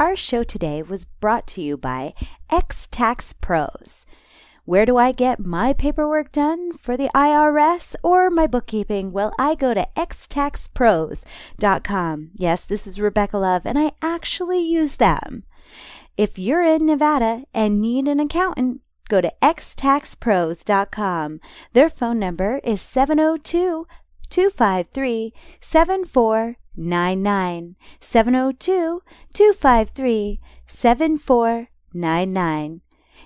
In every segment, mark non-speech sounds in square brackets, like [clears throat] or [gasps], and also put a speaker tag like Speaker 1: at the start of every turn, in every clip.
Speaker 1: Our show today was brought to you by X Tax Pros. Where do I get my paperwork done for the IRS or my bookkeeping? Well, I go to xtaxpros.com. Yes, this is Rebecca Love, and I actually use them. If you're in Nevada and need an accountant, go to xtaxpros.com. Their phone number is 702 253 7499. 702 253 7499.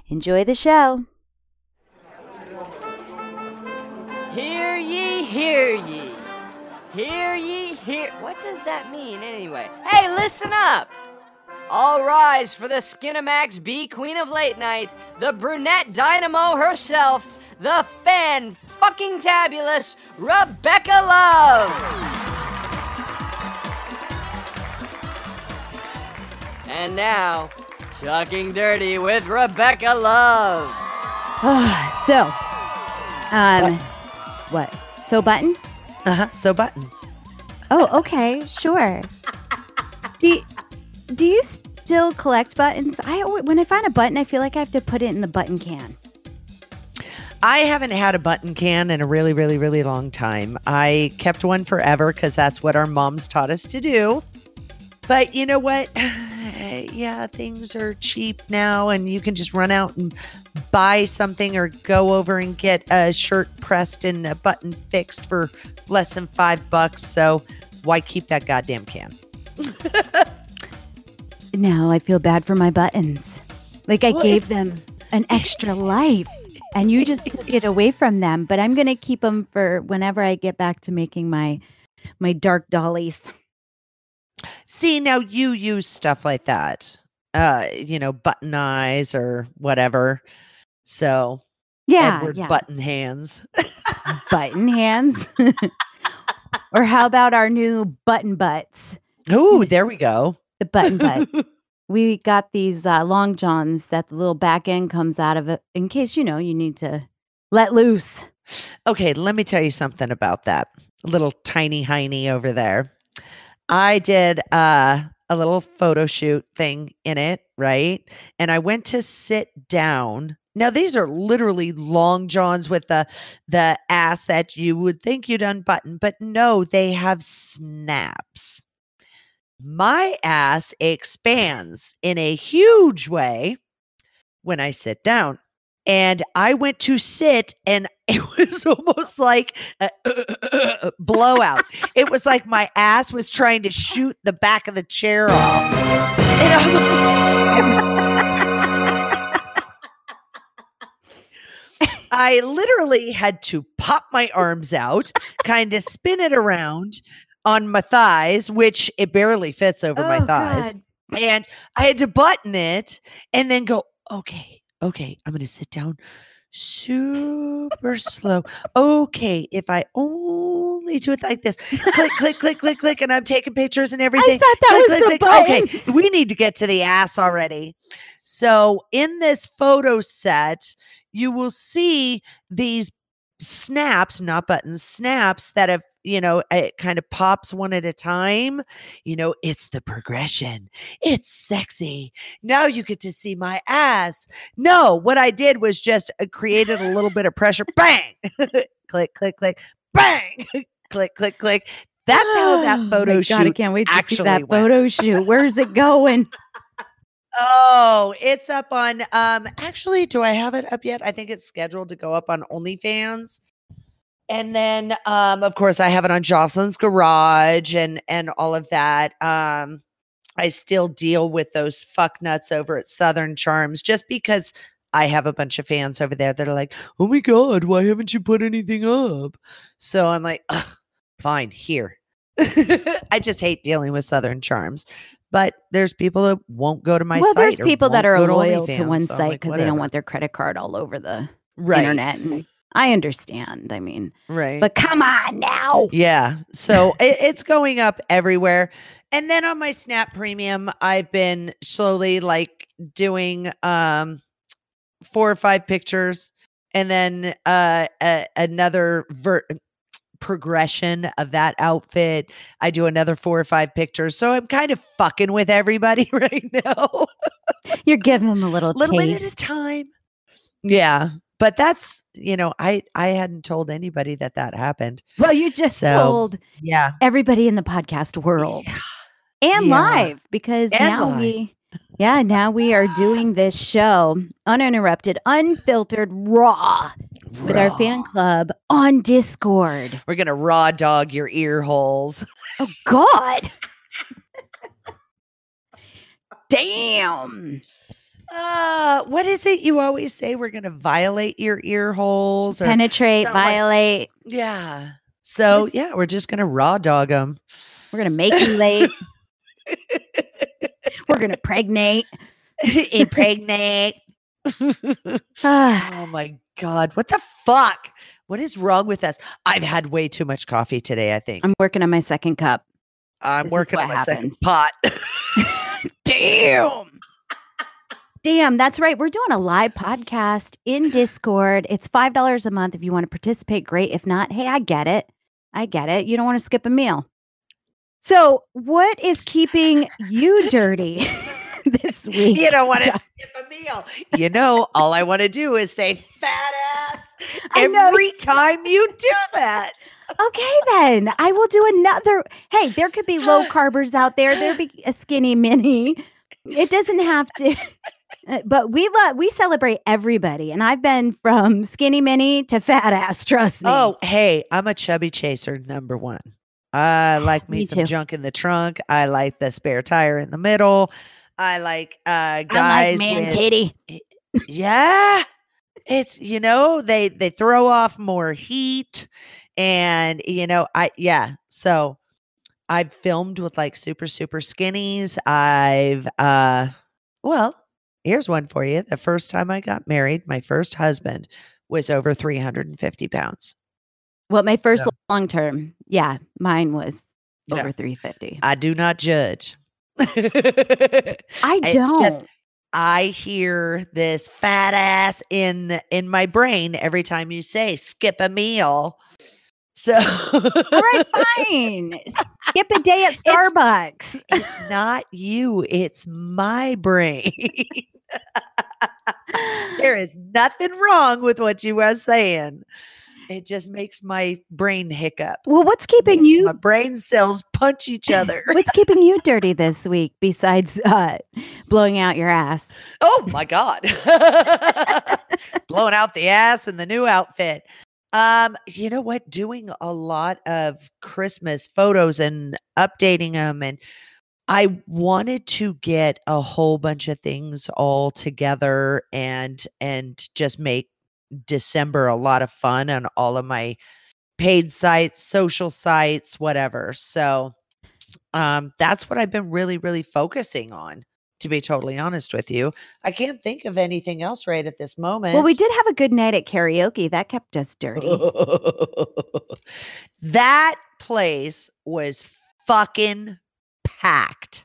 Speaker 1: Enjoy the show.
Speaker 2: Hear ye, hear ye. Hear ye, hear. What does that mean anyway? Hey, listen up! All rise for the Skinemax B Queen of Late Night, the brunette dynamo herself, the fan fucking tabulous Rebecca Love! And now, Talking Dirty with Rebecca Love. [sighs]
Speaker 1: so, um, what? So button?
Speaker 3: Uh huh. So buttons.
Speaker 1: Oh, okay, sure. do you, do you still collect buttons? I alwa- when I find a button, I feel like I have to put it in the button can.
Speaker 3: I haven't had a button can in a really, really, really long time. I kept one forever because that's what our moms taught us to do. But you know what? Yeah, things are cheap now, and you can just run out and buy something or go over and get a shirt pressed and a button fixed for less than five bucks. So why keep that goddamn can? [laughs]
Speaker 1: Now I feel bad for my buttons. Like I
Speaker 3: Well,
Speaker 1: gave them an extra life, and you just took it away from them. But I'm gonna keep them for whenever I get back to making my my dark dollies.
Speaker 3: See, now you use stuff like that, uh, you know, button eyes or whatever. So
Speaker 1: Yeah,
Speaker 3: Edward
Speaker 1: yeah.
Speaker 3: button hands.
Speaker 1: button hands. [laughs] or how about our new button butts?
Speaker 3: Oh, there we go.
Speaker 1: The button butt. [laughs] we got these uh, long johns that the little back end comes out of it in case you know you need to let loose.
Speaker 3: Okay, let me tell you something about that little tiny hiney over there. I did uh, a little photo shoot thing in it, right? And I went to sit down. Now these are literally long johns with the the ass that you would think you'd unbutton, but no, they have snaps. My ass expands in a huge way when I sit down. And I went to sit, and [laughs] it was almost like a [clears throat] blowout. It was like my ass was trying to shoot the back of the chair off. [laughs] I literally had to pop my arms out, kind of spin it around on my thighs, which it barely fits over my
Speaker 1: Oh,
Speaker 3: thighs
Speaker 1: God.
Speaker 3: and I had to button it and then go, okay, okay, I'm going to sit down super slow. Okay, if I only do it like this, click, [laughs] click, click, click, click, and I'm taking pictures and everything.
Speaker 1: I thought that
Speaker 3: Click,
Speaker 1: was
Speaker 3: click,
Speaker 1: the
Speaker 3: click. Okay, we need to get to the ass already. So in this photo set, you will see these snaps, not buttons, snaps that have, you know, it kind of pops one at a time. You know, it's the progression. It's sexy. Now you get to see my ass. No, what I did was just uh, created a little bit of pressure. Bang! [laughs] click, click, click. Bang! [laughs] click, click, click. That's how
Speaker 1: Oh
Speaker 3: that
Speaker 1: my
Speaker 3: photo
Speaker 1: God, I
Speaker 3: shoot
Speaker 1: can't wait to see that
Speaker 3: went.
Speaker 1: photo shoot. Where's it going? [laughs]
Speaker 3: Oh, it's up on um actually do I have it up yet? I think it's scheduled to go up on OnlyFans. And then um of course I have it on Jocelyn's garage and and all of that. Um I still deal with those fuck nuts over at Southern Charms just because I have a bunch of fans over there that are like, "Oh my god, why haven't you put anything up?" So I'm like, "Fine, here." [laughs] I just hate dealing with Southern Charms. But there's people that won't go to my site.
Speaker 1: well,
Speaker 3: site.
Speaker 1: there's people that are loyal to
Speaker 3: OnlyFans,
Speaker 1: one
Speaker 3: so
Speaker 1: site
Speaker 3: like,
Speaker 1: because they don't want their credit card all over the
Speaker 3: right,
Speaker 1: internet. And I understand. I mean,
Speaker 3: right.
Speaker 1: but come on now.
Speaker 3: Yeah. So [laughs] it, it's going up everywhere. And then on my Snap Premium, I've been slowly like doing um four or five pictures and then uh a, another ver- progression of that outfit. I do another four or five pictures. So I'm kind of fucking with everybody [laughs] right now.
Speaker 1: You're giving them a little,
Speaker 3: little
Speaker 1: taste.
Speaker 3: bit at a time. Yeah. But that's, you know, I I hadn't told anybody that that happened.
Speaker 1: Well, you just
Speaker 3: So,
Speaker 1: told
Speaker 3: Yeah.
Speaker 1: everybody in the podcast world and
Speaker 3: Yeah.
Speaker 1: live because
Speaker 3: And
Speaker 1: now
Speaker 3: live.
Speaker 1: we yeah now we are doing this show uninterrupted unfiltered raw with our fan club on discord
Speaker 3: We're gonna raw dog your ear holes.
Speaker 1: oh god damn
Speaker 3: Uh, what is it you always say? We're gonna violate your ear holes or
Speaker 1: penetrate
Speaker 3: something like-
Speaker 1: violate
Speaker 3: yeah. So yeah, we're just gonna raw dog them.
Speaker 1: we're gonna make you late [laughs] we're gonna pregnate [laughs]
Speaker 3: Impregnate. [laughs]
Speaker 1: Ah,
Speaker 3: oh my god, what the fuck? What is wrong with us? I've had way too much coffee today. I think
Speaker 1: i'm working on my second cup
Speaker 3: I'm
Speaker 1: this
Speaker 3: working on my second
Speaker 1: happens.
Speaker 3: pot. [laughs]
Speaker 1: Damn. Damn, that's right. We're doing a live podcast in Discord. It's $5 a month if you want to participate. Great. If not, hey, I get it. I get it. You don't want to skip a meal. So, what is keeping you dirty [laughs] this week?
Speaker 3: you don't want to skip a meal. You know, all I want to do is say fat ass every time you do that.
Speaker 1: Okay, then I will do another. Hey, there could be low [gasps] carbers out there. There'd be a skinny mini. It doesn't have to. [laughs] Uh, But we love we celebrate everybody, and I've been from skinny mini to fat ass. Trust me.
Speaker 3: Oh, hey, I'm a chubby chaser number one. I like me,
Speaker 1: Me
Speaker 3: some
Speaker 1: too.
Speaker 3: junk in the trunk. I like the spare tire in the middle. I like uh
Speaker 1: I
Speaker 3: guys
Speaker 1: like man
Speaker 3: with
Speaker 1: titty.
Speaker 3: yeah. It's you know, they they throw off more heat and you know, I yeah. So I've filmed with like super super skinnies. I've uh well, here's one for you. The first time I got married, my first husband was over 350 pounds.
Speaker 1: Well, my first
Speaker 3: Yeah.
Speaker 1: long term, yeah, mine was
Speaker 3: Yeah.
Speaker 1: over three fifty.
Speaker 3: I do not judge. [laughs]
Speaker 1: I don't.
Speaker 3: just- I hear this fat ass in in my brain every time you say skip a meal. So
Speaker 1: All right, [laughs] fine. Skip a day at Starbucks. [laughs]
Speaker 3: it's not you, it's my brain. there is nothing wrong with what you are saying. It just makes my brain hiccup.
Speaker 1: well, what's keeping you
Speaker 3: my brain cells punch each [laughs] other.
Speaker 1: What's keeping you dirty this week besides uh, blowing out your ass?
Speaker 3: Oh my God. [laughs] Blowing out the ass in the new outfit. Um, you know what? Doing a lot of Christmas photos and updating them. And I wanted to get a whole bunch of things all together and and just make December a lot of fun on all of my paid sites, social sites, whatever. So um that's what I've been really, really focusing on to be totally honest with you. I can't think of anything else right at this moment.
Speaker 1: Well, we did have a good night at karaoke. That kept us [laughs] dirty.
Speaker 3: that place was fucking packed.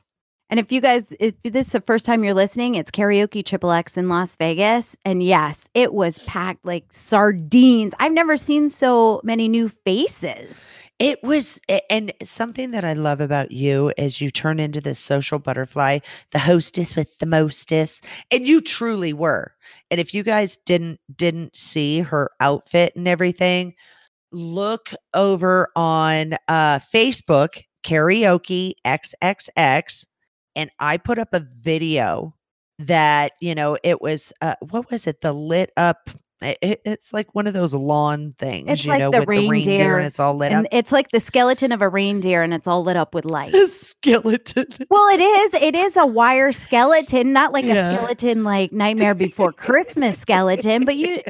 Speaker 1: And if you guys, if this is the first time you're listening, it's karaoke triple X in Las Vegas. And yes, it was packed like sardines. I've never seen so many new faces.
Speaker 3: It was, and something that I love about you is you turn into this social butterfly, the hostess with the mostess, and you truly were. And if you guys didn't didn't see her outfit and everything, look over on uh, Facebook karaoke XXX, and I put up a video that you know it was uh, what was it the lit up. It, it- it's like one of those lawn things,
Speaker 1: It's
Speaker 3: you
Speaker 1: like
Speaker 3: know,
Speaker 1: the
Speaker 3: with the reindeer
Speaker 1: reindeer
Speaker 3: and it's all lit up.
Speaker 1: And it's like the skeleton of a reindeer and it's all lit up with [laughs] light.
Speaker 3: The skeleton.
Speaker 1: Well, it is. It is a wire skeleton, not like
Speaker 3: Yeah.
Speaker 1: a skeleton like Nightmare Before Christmas [laughs] skeleton, but you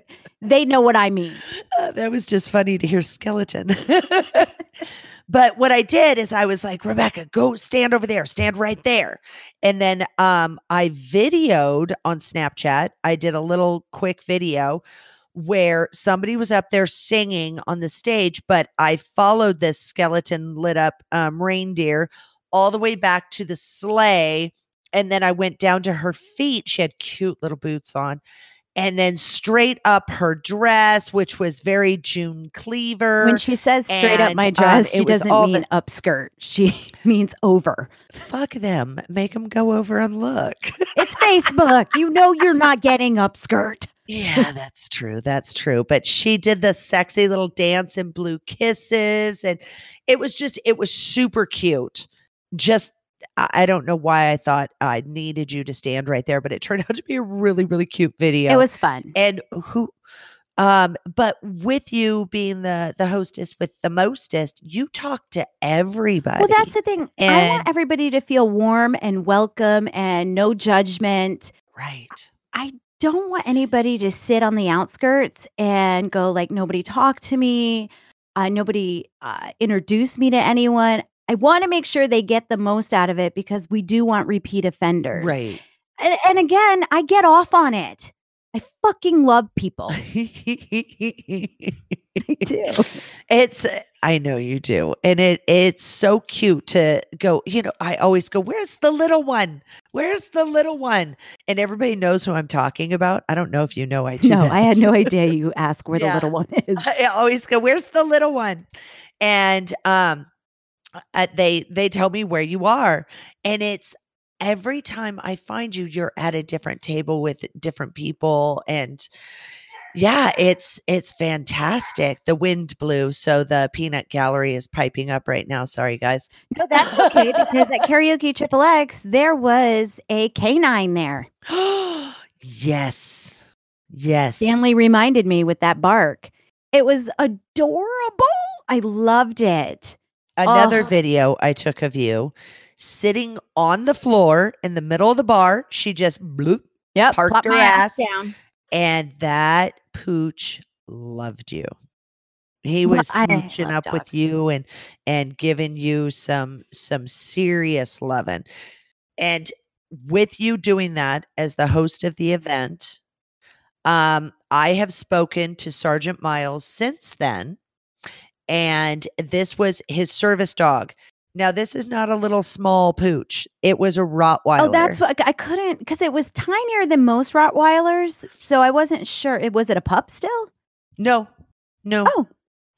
Speaker 1: they know what I mean.
Speaker 3: Uh, that was just funny to hear skeleton. [laughs] but what I did is I was like, Rebecca, go stand over there, stand right there. And then um I videoed on Snapchat. I did a little quick video where somebody was up there singing on the stage, but I followed this skeleton lit up um, reindeer all the way back to the sleigh. And then I went down to her feet. She had cute little boots on. And then straight up her dress, which was very June Cleaver.
Speaker 1: When she says straight up my
Speaker 3: um,
Speaker 1: dress,
Speaker 3: it
Speaker 1: she doesn't
Speaker 3: all
Speaker 1: mean
Speaker 3: the-
Speaker 1: upskirt. She [laughs] means over.
Speaker 3: Fuck them. Make them go over and look. [laughs]
Speaker 1: It's Facebook. you know you're not getting upskirt.
Speaker 3: Yeah, that's true. That's true. But she did the sexy little dance in blue kisses. And it was just, it was super cute. Just, I don't know why I thought I needed you to stand right there, but it turned [laughs] out to be a really, really cute video.
Speaker 1: It was fun.
Speaker 3: and who, um, but with you being the the hostess with the mostest, you talk to everybody.
Speaker 1: Well, that's the thing. I want everybody to feel warm and welcome and no judgment.
Speaker 3: right.
Speaker 1: I don't want anybody to sit on the outskirts and go like, nobody talked to me. Uh, nobody uh, introduced me to anyone. I want to make sure they get the most out of it because we do want repeat offenders.
Speaker 3: Right.
Speaker 1: And, and again, I get off on it. I fucking love people. [laughs] I do.
Speaker 3: It's I know you do. And it it's so cute to go, you know, I always go, "Where's the little one? Where's the little one?" And everybody knows who I'm talking about. I don't know if you know I do.
Speaker 1: No,
Speaker 3: that.
Speaker 1: I had no idea [laughs] you asked where
Speaker 3: Yeah.
Speaker 1: the little one is.
Speaker 3: I always go, "Where's the little one?" And um uh, they they tell me where you are. And it's every time I find you you're at a different table with different people and yeah, it's it's fantastic. The wind blew, so the peanut gallery is piping up right now. Sorry, guys.
Speaker 1: No, that's okay because at Karaoke Triple X, there was a canine there. [gasps]
Speaker 3: yes, yes.
Speaker 1: Stanley reminded me with that bark. It was adorable. I loved it.
Speaker 3: Another
Speaker 1: Oh.
Speaker 3: video I took of you sitting on the floor in the middle of the bar. She just bloop,
Speaker 1: Yep.
Speaker 3: Parked her
Speaker 1: my
Speaker 3: ass.
Speaker 1: down.
Speaker 3: and that pooch loved you. He was
Speaker 1: I
Speaker 3: smooching up with you and and giving you some some serious loving. And with you doing that as the host of the event, um, I have spoken to Sergeant Miles since then, and this was his service dog. Now, this is not a little small pooch. It was a Rottweiler.
Speaker 1: Oh, that's what I couldn't because it was tinier than most Rottweilers. So I wasn't sure. It was it a pup still?
Speaker 3: no, no.
Speaker 1: Oh,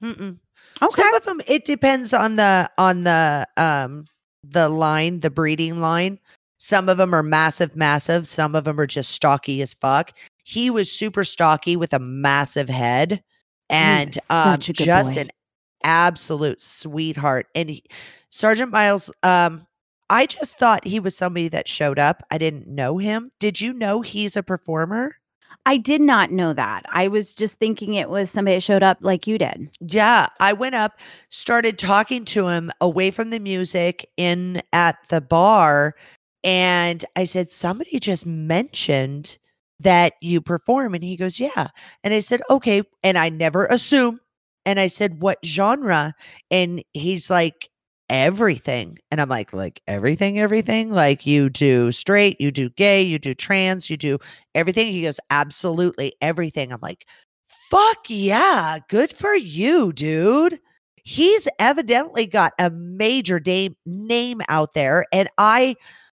Speaker 3: Mm-mm.
Speaker 1: okay.
Speaker 3: Some of them it depends on the on the um the line, the breeding line. Some of them are massive, massive. Some of them are just stocky as fuck. He was super stocky with a massive head and
Speaker 1: is
Speaker 3: um
Speaker 1: such a good
Speaker 3: just
Speaker 1: boy.
Speaker 3: an absolute sweetheart. And he, Sergeant Miles, um, I just thought he was somebody that showed up. I didn't know him. Did you know he's a performer?
Speaker 1: I did not know that. I was just thinking it was somebody that showed up like you did.
Speaker 3: Yeah, I went up, started talking to him away from the music in at the bar, and I said, Somebody just mentioned that you perform. And he goes, Yeah. And I said, Okay. And I never assume. And I said, What genre? And he's like, Everything. And I'm like, like everything, everything. Like you do straight, you do gay, you do trans, you do everything. He goes, Absolutely everything. I'm like, Fuck yeah. Good for you, dude. He's evidently got a major name name out there. And I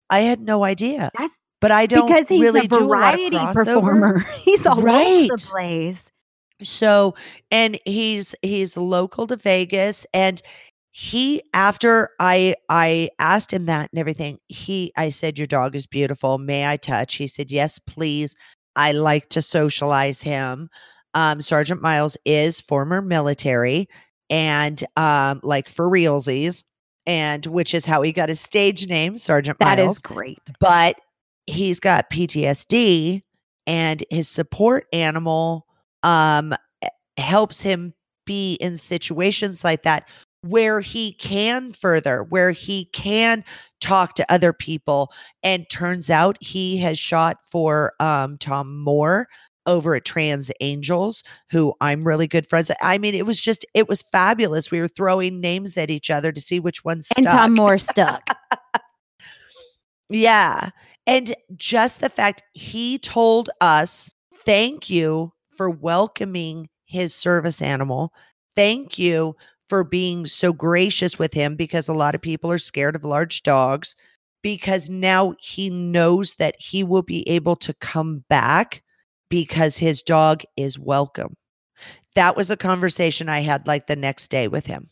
Speaker 3: I had no idea.
Speaker 1: That's
Speaker 3: But I don't
Speaker 1: because he's
Speaker 3: really
Speaker 1: a
Speaker 3: do a lot of
Speaker 1: variety
Speaker 3: crossover.
Speaker 1: performer. [laughs] he's all over the place.
Speaker 3: So, and he's he's local to Vegas and he after I I asked him that and everything, he I said your dog is beautiful. May I touch? He said, "Yes, please." I like to socialize him. Um Sergeant Miles is former military and um like for realsies and which is how he got his stage name, Sergeant
Speaker 1: That
Speaker 3: Miles
Speaker 1: is great.
Speaker 3: but he's got PTSD and his support animal um helps him be in situations like that where he can further where he can talk to other people and turns out he has shot for um Tom Moore over at Trans Angels who I'm really good friends with. I mean it was just it was fabulous we were throwing names at each other to see which one stuck
Speaker 1: And Tom Moore [laughs] stuck.
Speaker 3: yeah. And just the fact he told us, thank you for welcoming his service animal. Thank you for being so gracious with him because a lot of people are scared of large dogs. Because now he knows that he will be able to come back because his dog is welcome. That was a conversation I had like the next day with him.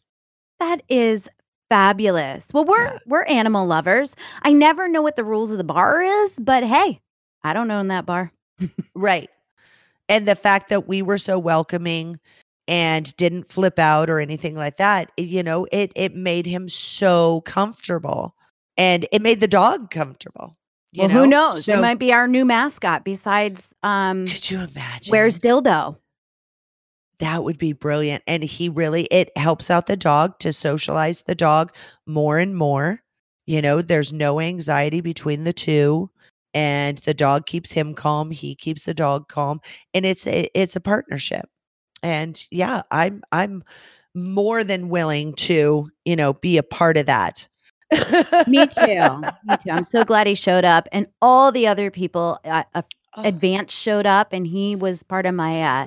Speaker 1: That is fabulous. Well, we're
Speaker 3: Yeah.
Speaker 1: we're animal lovers. I never know what the rules of the bar is, but hey, I don't own that bar.
Speaker 3: Right. And the fact that we were so welcoming and didn't flip out or anything like that, you know, it it made him so comfortable and it made the dog comfortable. You
Speaker 1: well,
Speaker 3: know?
Speaker 1: who knows?
Speaker 3: So,
Speaker 1: it might be our new mascot besides um
Speaker 3: could you imagine?
Speaker 1: Where's Dildo?
Speaker 3: that would be brilliant. And he really it helps out the dog to socialize the dog more and more. You know, there's no anxiety between the two. And the dog keeps him calm. He keeps the dog calm. And it's a, it's a partnership. And yeah, I'm I'm more than willing to, you know, be a part of that.
Speaker 1: Me [laughs] too. Me too. I'm so glad he showed up, and all the other people. Uh, uh,
Speaker 3: Oh,
Speaker 1: Advance showed up, and he was part of my. uh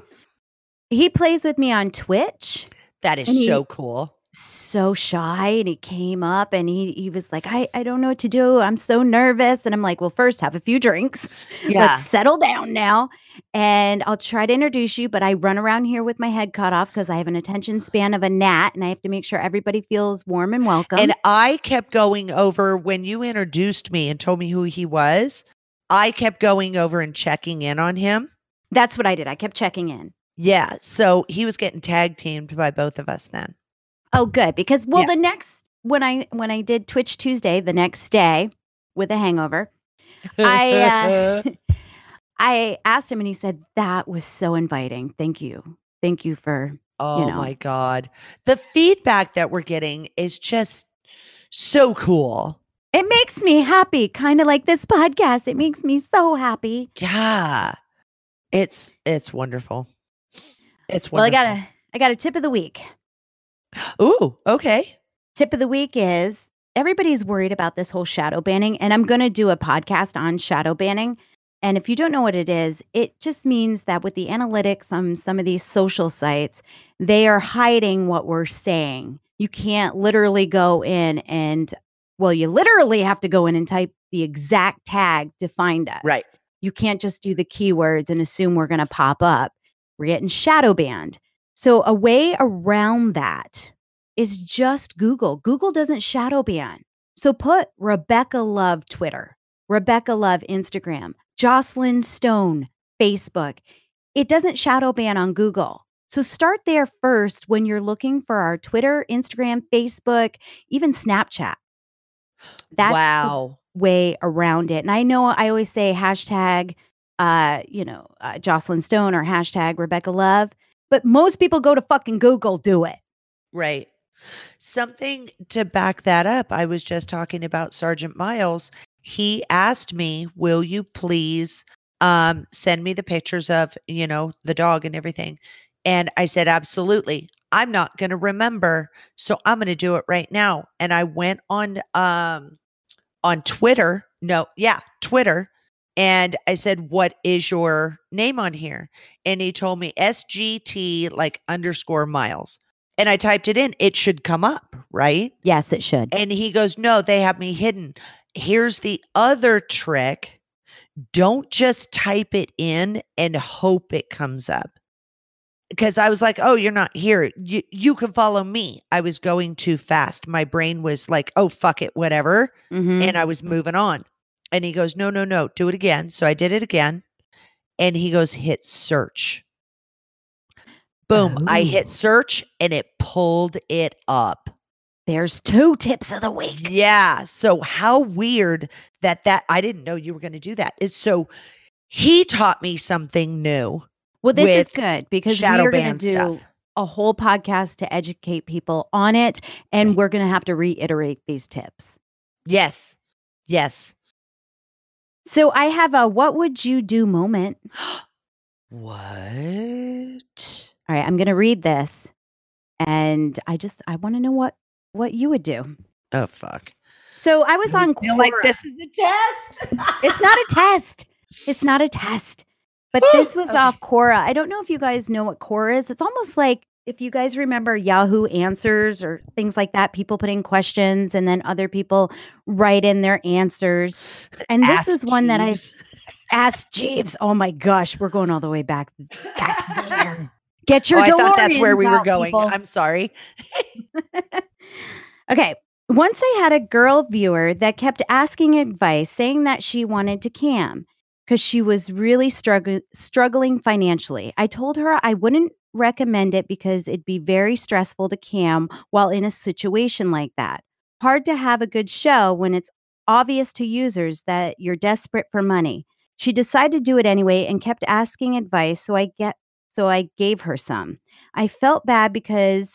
Speaker 1: He plays with me on Twitch.
Speaker 3: that is
Speaker 1: he-
Speaker 3: so cool.
Speaker 1: So shy and he came up and he he was like I I don't know what to do. I'm so nervous and I'm like, "Well, first have a few drinks. [laughs]
Speaker 3: Yeah.
Speaker 1: Let's settle down now." And I'll try to introduce you, but I run around here with my head cut off because I have an attention span of a gnat and I have to make sure everybody feels warm and welcome.
Speaker 3: And I kept going over when you introduced me and told me who he was. I kept going over and checking in on him.
Speaker 1: That's what I did. I kept checking in.
Speaker 3: Yeah. So he was getting tag teamed by both of us then.
Speaker 1: Oh, good. Because well,
Speaker 3: Yeah.
Speaker 1: the next when I when I did Twitch Tuesday, the next day with a hangover, I, uh, [laughs] [laughs] I asked him and he said that was so inviting. Thank you. Thank you for
Speaker 3: oh
Speaker 1: know.
Speaker 3: my God. The feedback that we're getting is just so cool.
Speaker 1: it makes me happy, kind of like this podcast. It makes me so happy.
Speaker 3: Yeah. It's it's wonderful. It's
Speaker 1: Well, I got a I got a tip of the week.
Speaker 3: Ooh, okay.
Speaker 1: Tip of the week is everybody's worried about this whole shadow banning, and I'm going to do a podcast on shadow banning. And if you don't know what it is, it just means that with the analytics on some of these social sites, they are hiding what we're saying. You can't literally go in and, well, you literally have to go in and type the exact tag to find us.
Speaker 3: Right.
Speaker 1: You can't just do the keywords and assume we're going to pop up. We're getting shadow banned. So, a way around that is just Google. Google doesn't shadow ban. So, put Rebecca Love Twitter, Rebecca Love Instagram, Jocelyn Stone Facebook. It doesn't shadow ban on Google. So, start there first when you're looking for our Twitter, Instagram, Facebook, even Snapchat. That's the
Speaker 3: wow.
Speaker 1: way around it. And I know I always say hashtag, uh, you know, uh, Jocelyn Stone or hashtag Rebecca Love, but most people go to fucking Google, do it.
Speaker 3: Right. Something to back that up. I was just talking about Sergeant Miles. He asked me, "Will you please um send me the pictures of, you know, the dog and everything?" And I said, "Absolutely. I'm not going to remember, so I'm going to do it right now." And I went on um on Twitter. No, yeah, Twitter. And I said, "What is your name on here?" And he told me SGT like underscore Miles. And I typed it in. It should come up, right?
Speaker 1: Yes, it should.
Speaker 3: And he goes, No, they have me hidden. Here's the other trick don't just type it in and hope it comes up. Because I was like, Oh, you're not here. You, you can follow me. I was going too fast. My brain was like, Oh, fuck it, whatever.
Speaker 1: Mhm.
Speaker 3: And I was moving on. And he goes, No, no, no, do it again. So I did it again. And he goes, Hit search. Boom. I
Speaker 1: Oh.
Speaker 3: hit search and it pulled it up.
Speaker 1: There's two tips of the week.
Speaker 3: Yeah. So how weird that that I didn't know you were going to do that. Is so he taught me something new.
Speaker 1: Well, this is good because
Speaker 3: shadow
Speaker 1: we're going to do
Speaker 3: stuff.
Speaker 1: a whole podcast to educate people on it. And
Speaker 3: Right.
Speaker 1: we're going to have to reiterate these tips.
Speaker 3: Yes. Yes.
Speaker 1: So I have a what would you do moment.
Speaker 3: What?
Speaker 1: All right, I'm going to read this. And I just, I want to know what, what you would do.
Speaker 3: Oh fuck.
Speaker 1: So I was
Speaker 3: I
Speaker 1: on
Speaker 3: feel like this is a test.
Speaker 1: It's not a test. It's not a test. But this [laughs] was
Speaker 3: Okay.
Speaker 1: off Quora. I don't know if you guys know what Quora is. It's almost like if you guys remember Yahoo Answers or things like that, people put in questions and then other people write in their answers. And this is
Speaker 3: Ask
Speaker 1: one that I
Speaker 3: Jeeves.
Speaker 1: Ask Jeeves. Oh my gosh, we're going all the way back. back there. [laughs] Get your
Speaker 3: oh, I thought that's where we were going.
Speaker 1: people.
Speaker 3: I'm sorry. [laughs]
Speaker 1: Okay. Once I had a girl viewer that kept asking advice, saying that she wanted to cam because she was really strugg- struggling financially. I told her I wouldn't recommend it because it'd be very stressful to cam while in a situation like that. Hard to have a good show when it's obvious to users that you're desperate for money. She decided to do it anyway and kept asking advice, so I get so I gave her some. I felt bad because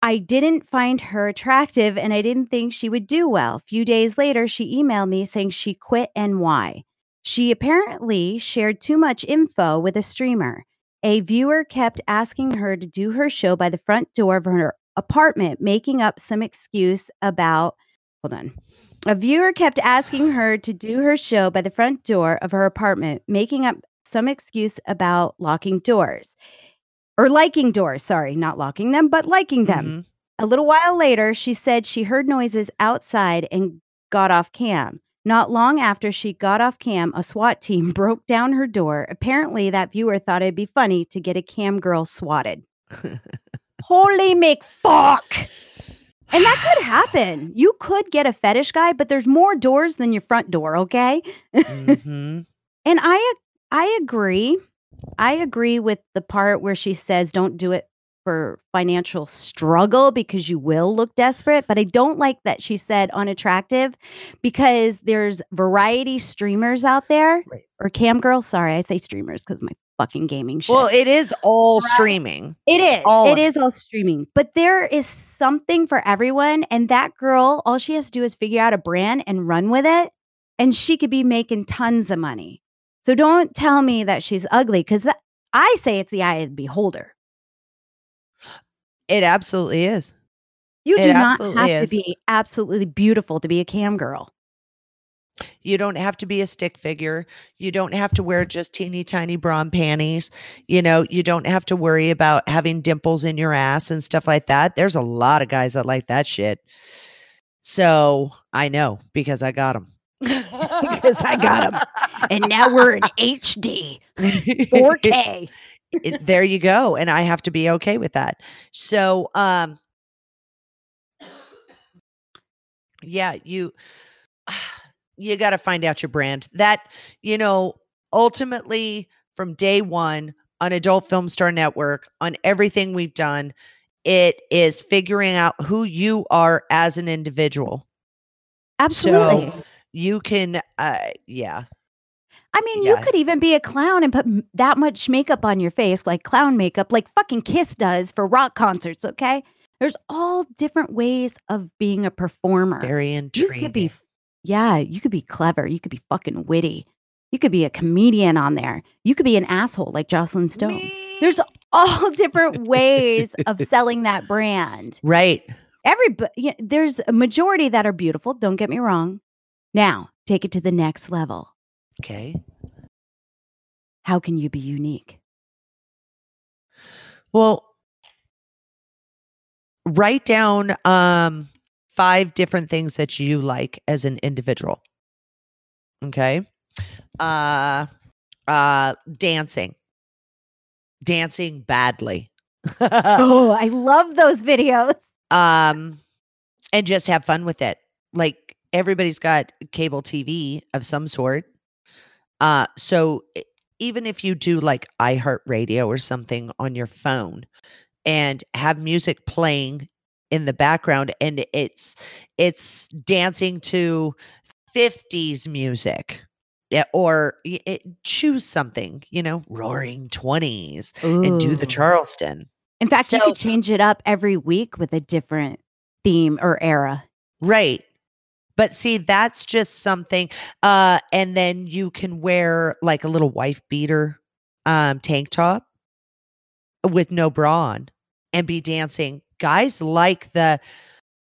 Speaker 1: I didn't find her attractive and I didn't think she would do well. A few days later, she emailed me saying she quit and why. She apparently shared too much info with a streamer. A viewer kept asking her to do her show by the front door of her apartment, making up some excuse about, hold on. A viewer kept asking her to do her show by the front door of her apartment, making up some excuse about locking doors or liking doors. Sorry, not locking them, but liking them.
Speaker 3: Mhm.
Speaker 1: A little while later, she said she heard noises outside and got off cam. Not long after she got off cam, a SWAT team [laughs] broke down her door. Apparently, that viewer thought it'd be funny to get a cam girl swatted. [laughs] Holy McFuck! And that could happen. You could get a fetish guy, but there's more doors than your front door, okay?
Speaker 3: Mhm. [laughs]
Speaker 1: And I I agree. I agree with the part where she says don't do it for financial struggle because you will look desperate, but I don't like that she said unattractive because there's variety streamers out there
Speaker 3: Right.
Speaker 1: or cam girls, sorry, I say streamers cuz my fucking gaming shit.
Speaker 3: Well, it is all
Speaker 1: Right.
Speaker 3: streaming.
Speaker 1: It is.
Speaker 3: all
Speaker 1: It all streaming. But there is something for everyone. And that girl, all she has to do is figure out a brand and run with it. And she could be making tons of money. So don't tell me that she's ugly because I say it's the eye of the beholder.
Speaker 3: It absolutely is.
Speaker 1: You
Speaker 3: It
Speaker 1: do not have
Speaker 3: is.
Speaker 1: to be absolutely beautiful to be a cam girl.
Speaker 3: You don't have to be a stick figure. You don't have to wear just teeny tiny bra and panties. You know, you don't have to worry about having dimples in your ass and stuff like that. There's a lot of guys that like that shit. So I know because I got them. [laughs]
Speaker 1: Because I got them. And now we're in [laughs] HD, 4K. [laughs]
Speaker 3: it- there you go and i have to be okay with that. So um yeah you [sighs] you got to find out your brand. That you know ultimately from day one on adult film star network on everything we've done it is figuring out who you are as an individual.
Speaker 1: Absolutely.
Speaker 3: you can uh yeah
Speaker 1: I mean, you could even be a clown and put that much makeup on your face, like clown makeup, like fucking Kiss does for rock concerts, okay? There's all different ways of being a performer.
Speaker 3: very intriguing.
Speaker 1: you could be, yeah, you could be clever. You could be fucking witty. You could be a comedian on there. You could be an asshole like Jocelyn Stone. There's [laughs] all different ways of [laughs] selling that brand.
Speaker 3: right
Speaker 1: Everybody, yeah, there's a majority that are beautiful. Don't get me wrong. Now, take it to the next level.
Speaker 3: Okay
Speaker 1: How can you be unique?
Speaker 3: Well, write down um five different things that you like as an individual. Okay? Uh uh dancing. Dancing badly. [laughs]
Speaker 1: oh, I love those videos.
Speaker 3: um and just have fun with it. Like everybody's got cable TV of some sort. Uh so even if you do like iHeartRadio or something on your phone and have music playing in the background and it's it's dancing to 50s music yeah, or it, choose something, you know, roaring 20s and do the Charleston.
Speaker 1: In fact, you could change it up every week with a different theme or era.
Speaker 3: Right. But see, that's just something. Uh, and then you can wear like a little wife beater um tank top with no bra on and be dancing. Guys like the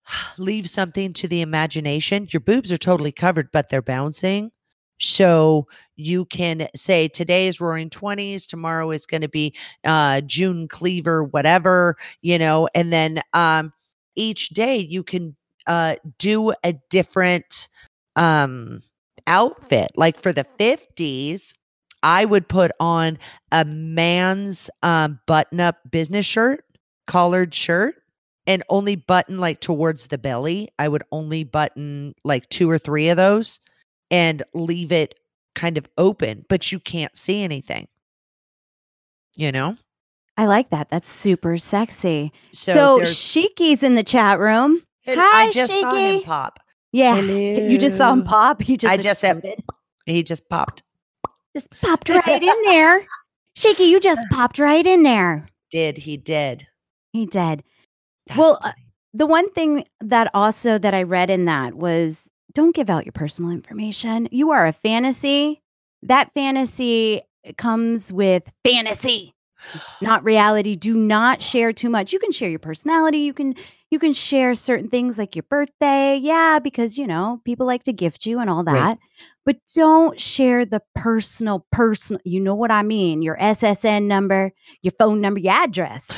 Speaker 3: [sighs] leave something to the imagination. Your boobs are totally covered, but they're bouncing. So you can say today is roaring 20s, tomorrow is going to be uh June cleaver, whatever, you know, and then um each day you can uh do a different um outfit like for the 50s I would put on a man's um, button up business shirt, collared shirt, and only button like towards the belly. I would only button like two or three of those and leave it kind of open, but you can't see anything. You know?
Speaker 1: I like that. That's super sexy.
Speaker 3: So,
Speaker 1: So, Shiki's in the chat room. Hi,
Speaker 3: I just saw him pop.
Speaker 1: Yeah. [laughs] You just saw him pop. He just
Speaker 3: I just said- He just popped.
Speaker 1: just popped [laughs] right in there. Shaky, you just [laughs] popped right in there.
Speaker 3: Did he did.
Speaker 1: He did.
Speaker 3: That's
Speaker 1: Well, uh. The one thing that also that I read in that was don't give out your personal information. You are a fantasy. That fantasy comes with fantasy, not reality. Do not share too much. You can share your personality. You can you can share certain things like your birthday. Yeah, because you know, people like to gift you and all that.
Speaker 3: Right.
Speaker 1: But don't share the personal personal, you know what I mean? Your SSN number, your phone number, your address.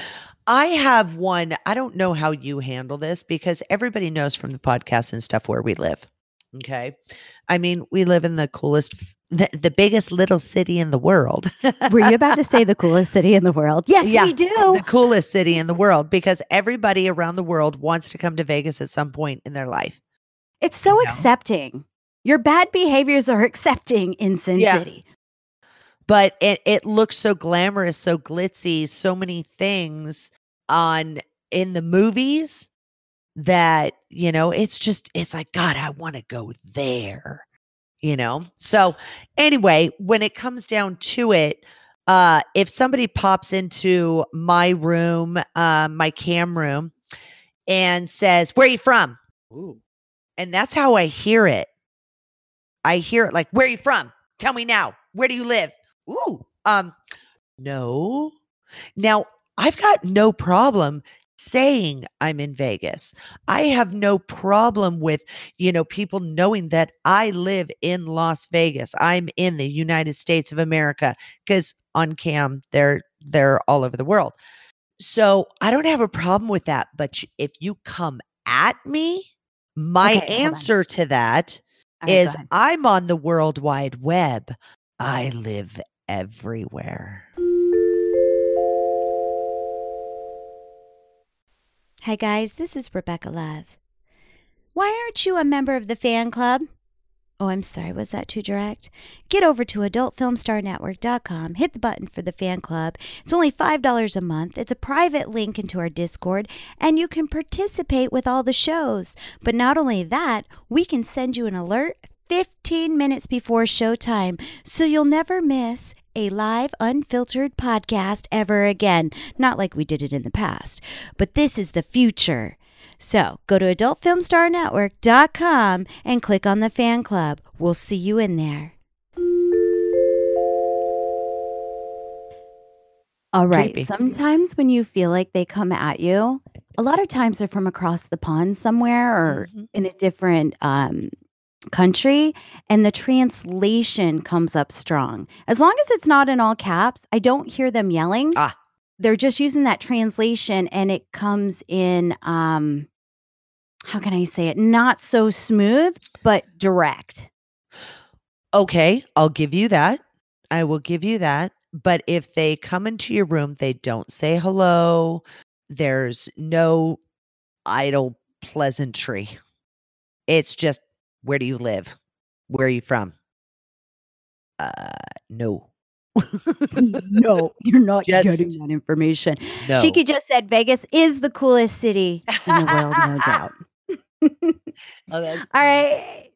Speaker 3: I have one. I don't know how you handle this because everybody knows from the podcast and stuff where we live. Okay. I mean, we live in the coolest, the, the biggest little city in the world.
Speaker 1: Were you about to say the [laughs] coolest city in the world? Yes,
Speaker 3: Yeah,
Speaker 1: we do.
Speaker 3: the coolest city in the world because everybody around the world wants to come to Vegas at some point in their life.
Speaker 1: It's so
Speaker 3: you know?
Speaker 1: accepting. Your bad behaviors are [laughs] accepting in Sin
Speaker 3: Yeah.
Speaker 1: City.
Speaker 3: But it, it looks so glamorous, so glitzy, so many things on in the movies that, you know, it's just, it's like, God, I want to go there, you know? So, anyway, when it comes down to it, uh, if somebody pops into my room, uh, my cam room, and says, Where are you from? Ooh. And that's how I hear it. I hear it like, Where are you from? Tell me now. Where do you live? Ooh. Um, no. Now, I've got no problem saying I'm in Vegas. I have no problem with, you know, people knowing that I live in Las Vegas. I'm in the United States of America because on cam they're they're all over the world. So, I don't have a problem with that, but if you come at me, my
Speaker 1: Okay,
Speaker 3: answer to that
Speaker 1: go
Speaker 3: is. I'm on the World Wide Web. I live everywhere.
Speaker 1: Hi, guys. This is Rebecca Love. Why aren't you a member of the fan club? Oh, I'm sorry. Was that too direct? Get over to adultfilmstarnetwork.com, hit the button for the fan club. It's only $5 a month. It's a private link into our Discord, and you can participate with all the shows. But not only that, we can send you an alert 15 minutes before showtime so you'll never miss a live, unfiltered podcast ever again. Not like we did it in the past, but this is the future. So go to adultfilmstarnetwork.com and click on the fan club. We'll see you in there. All right.
Speaker 3: Creepy.
Speaker 1: Sometimes when you feel like they come at you, a lot of times they're from across the pond somewhere or
Speaker 3: Mhm.
Speaker 1: in a different um, country, and the translation comes up strong. As long as it's not in all caps, I don't hear them yelling.
Speaker 3: Ah.
Speaker 1: They're just using that translation, and it comes in. Um, how can I say it? Not so smooth, but direct.
Speaker 3: Okay, I'll give you that. I will give you that. But if they come into your room, they don't say hello. There's no idle pleasantry. It's just, where do you live? Where are you from? Uh, no. [laughs]
Speaker 1: no, you're [laughs] not
Speaker 3: Just-
Speaker 1: getting that information.
Speaker 3: no.
Speaker 1: Shiki just said Vegas is the coolest city in the world, no doubt. [laughs]
Speaker 3: Oh, that's
Speaker 1: All right.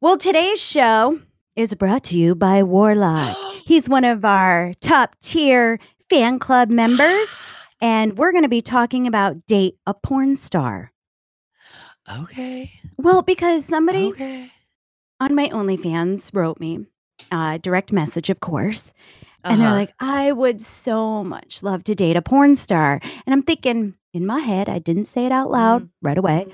Speaker 1: Well, today's show is brought to you by Warlock. [gasps] He's one of our top tier fan club members, [gasps] and we're going to be talking about date a porn star.
Speaker 3: Okay.
Speaker 1: Well, because somebody
Speaker 3: Okay.
Speaker 1: on my OnlyFans wrote me a direct message, of course, and they're
Speaker 3: Uh-huh.
Speaker 1: like, I would so much love to date a porn star. And I'm thinking in my head, I didn't say it out loud
Speaker 3: Mhm.
Speaker 1: right away.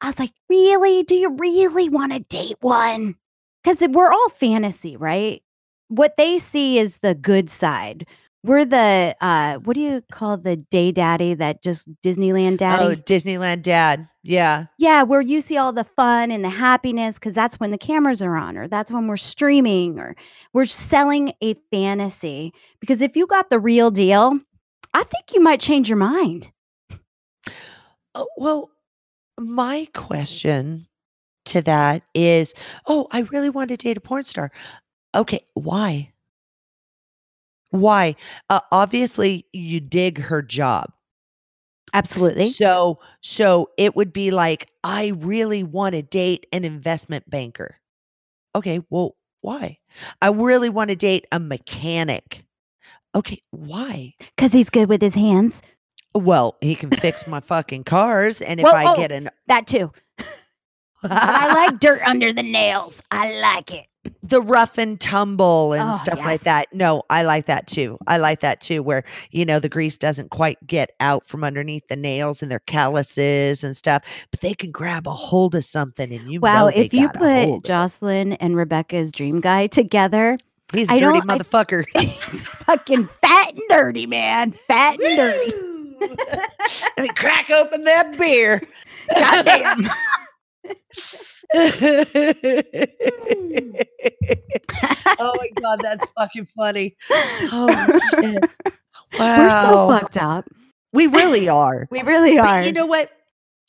Speaker 1: I was like, really? Do you really want to date one? Because we're all fantasy, right? What they see is the good side. We're the uh what do you call the day daddy that just Disneyland daddy?
Speaker 3: Oh, Disneyland dad. Yeah.
Speaker 1: Yeah, where you see all the fun and the happiness because that's when the cameras are on, or that's when we're streaming, or we're selling a fantasy. Because if you got the real deal, I think you might change your mind.
Speaker 3: Oh, well, my question to that is, oh, I really want to date a porn star. Okay, why? Why? Uh, obviously, you dig her job.
Speaker 1: Absolutely.
Speaker 3: So, so it would be like, I really want to date an investment banker. Okay, well, why? I really want to date a mechanic. Okay, why?
Speaker 1: Because he's good with his hands.
Speaker 3: Well, he can fix my [laughs] fucking cars, and if
Speaker 1: Whoa,
Speaker 3: I
Speaker 1: whoa.
Speaker 3: get an
Speaker 1: That too. I like [laughs] dirt under the nails. I like it.
Speaker 3: The rough and tumble and
Speaker 1: Oh,
Speaker 3: stuff
Speaker 1: yes.
Speaker 3: like that. No, I like that too. I like that too, where you know the grease doesn't quite get out from underneath the nails and their calluses and stuff, but they can grab a hold of something and you
Speaker 1: Wow,
Speaker 3: know
Speaker 1: if you
Speaker 3: got a hold
Speaker 1: put. Jocelyn and Rebecca's dream guy together,
Speaker 3: he's a
Speaker 1: I
Speaker 3: dirty
Speaker 1: don't- I-
Speaker 3: motherfucker. [laughs]
Speaker 1: he's fucking fat and dirty, man. Fat and dirty. [laughs]
Speaker 3: Crack open that beer. [laughs]
Speaker 1: Goddamn. [laughs]
Speaker 3: oh my god, that's fucking funny. Oh shit. [laughs]
Speaker 1: We're
Speaker 3: Wow.
Speaker 1: so fucked up.
Speaker 3: We really are. [laughs]
Speaker 1: We really
Speaker 3: But
Speaker 1: are.
Speaker 3: you know what?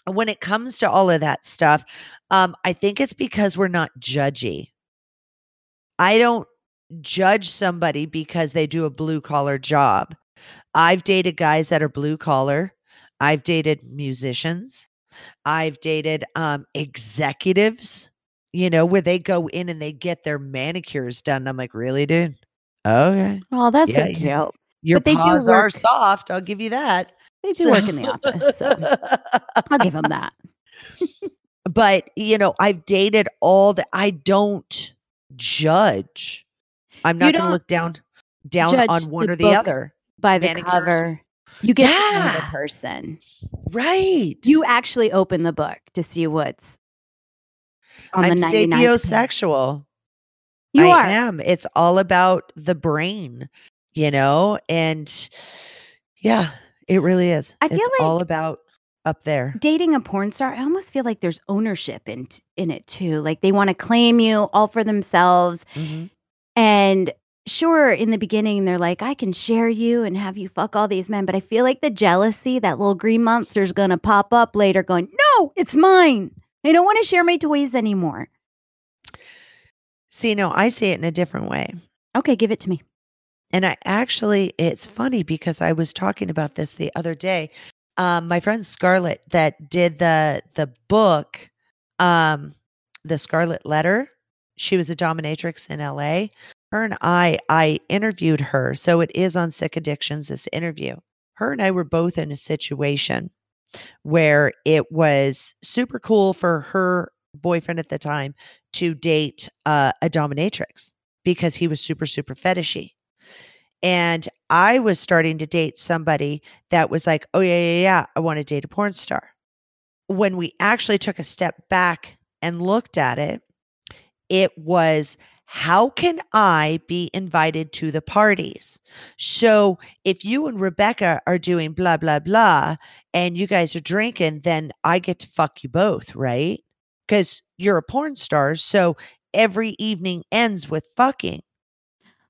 Speaker 3: When it comes to all of that stuff, um, I think it's because we're not judgy. I don't judge somebody because they do a blue collar job. I've dated guys that are blue collar. I've dated musicians. I've dated um, executives, you know, where they go in and they get their manicures done. I'm like, really, dude? Okay.
Speaker 1: oh, that's
Speaker 3: Yeah,
Speaker 1: so cute.
Speaker 3: Your
Speaker 1: But they
Speaker 3: paws are soft. I'll give you that.
Speaker 1: They do work in the office, so I'll give them that.
Speaker 3: but you know i've dated all the i don't judge i'm not going to look down down on one
Speaker 1: the
Speaker 3: or the other
Speaker 1: By the
Speaker 3: Manicures.
Speaker 1: cover, you get to know the person.
Speaker 3: right
Speaker 1: You actually open the book to see what's on
Speaker 3: i'm
Speaker 1: the 99th page.
Speaker 3: sapiosexual
Speaker 1: You
Speaker 3: I
Speaker 1: are.
Speaker 3: am it's all about the brain you know and yeah it really is
Speaker 1: I feel
Speaker 3: it's all about up there
Speaker 1: dating a porn star, I almost feel like there's ownership in in it too. Like they want to claim you all for themselves.
Speaker 3: Mhm.
Speaker 1: And sure, in the beginning, they're like, I can share you and have you fuck all these men. But I feel like the jealousy, that little green monster's gonna pop up later, going, No, it's mine. I don't want to share my toys anymore.
Speaker 3: see no i see it in a different way
Speaker 1: Okay, give it to me.
Speaker 3: And I actually, it's funny because I was talking about this the other day. Um, my friend Scarlett that did the the book, um, the Scarlet Letter. She was a dominatrix in LA. Her and I, I interviewed her, so it is on Sick Addictions. This interview. Her and I were both in a situation where it was super cool for her boyfriend at the time to date uh, a dominatrix because he was super super fetishy. And I was starting to date somebody that was like, oh, yeah, yeah, yeah, I want to date a porn star. When we actually took a step back and looked at it, it was, how can I be invited to the parties? So if you and Rebecca are doing blah, blah, blah, and you guys are drinking, then I get to fuck you both, right? Because you're a porn star. So every evening ends with fucking.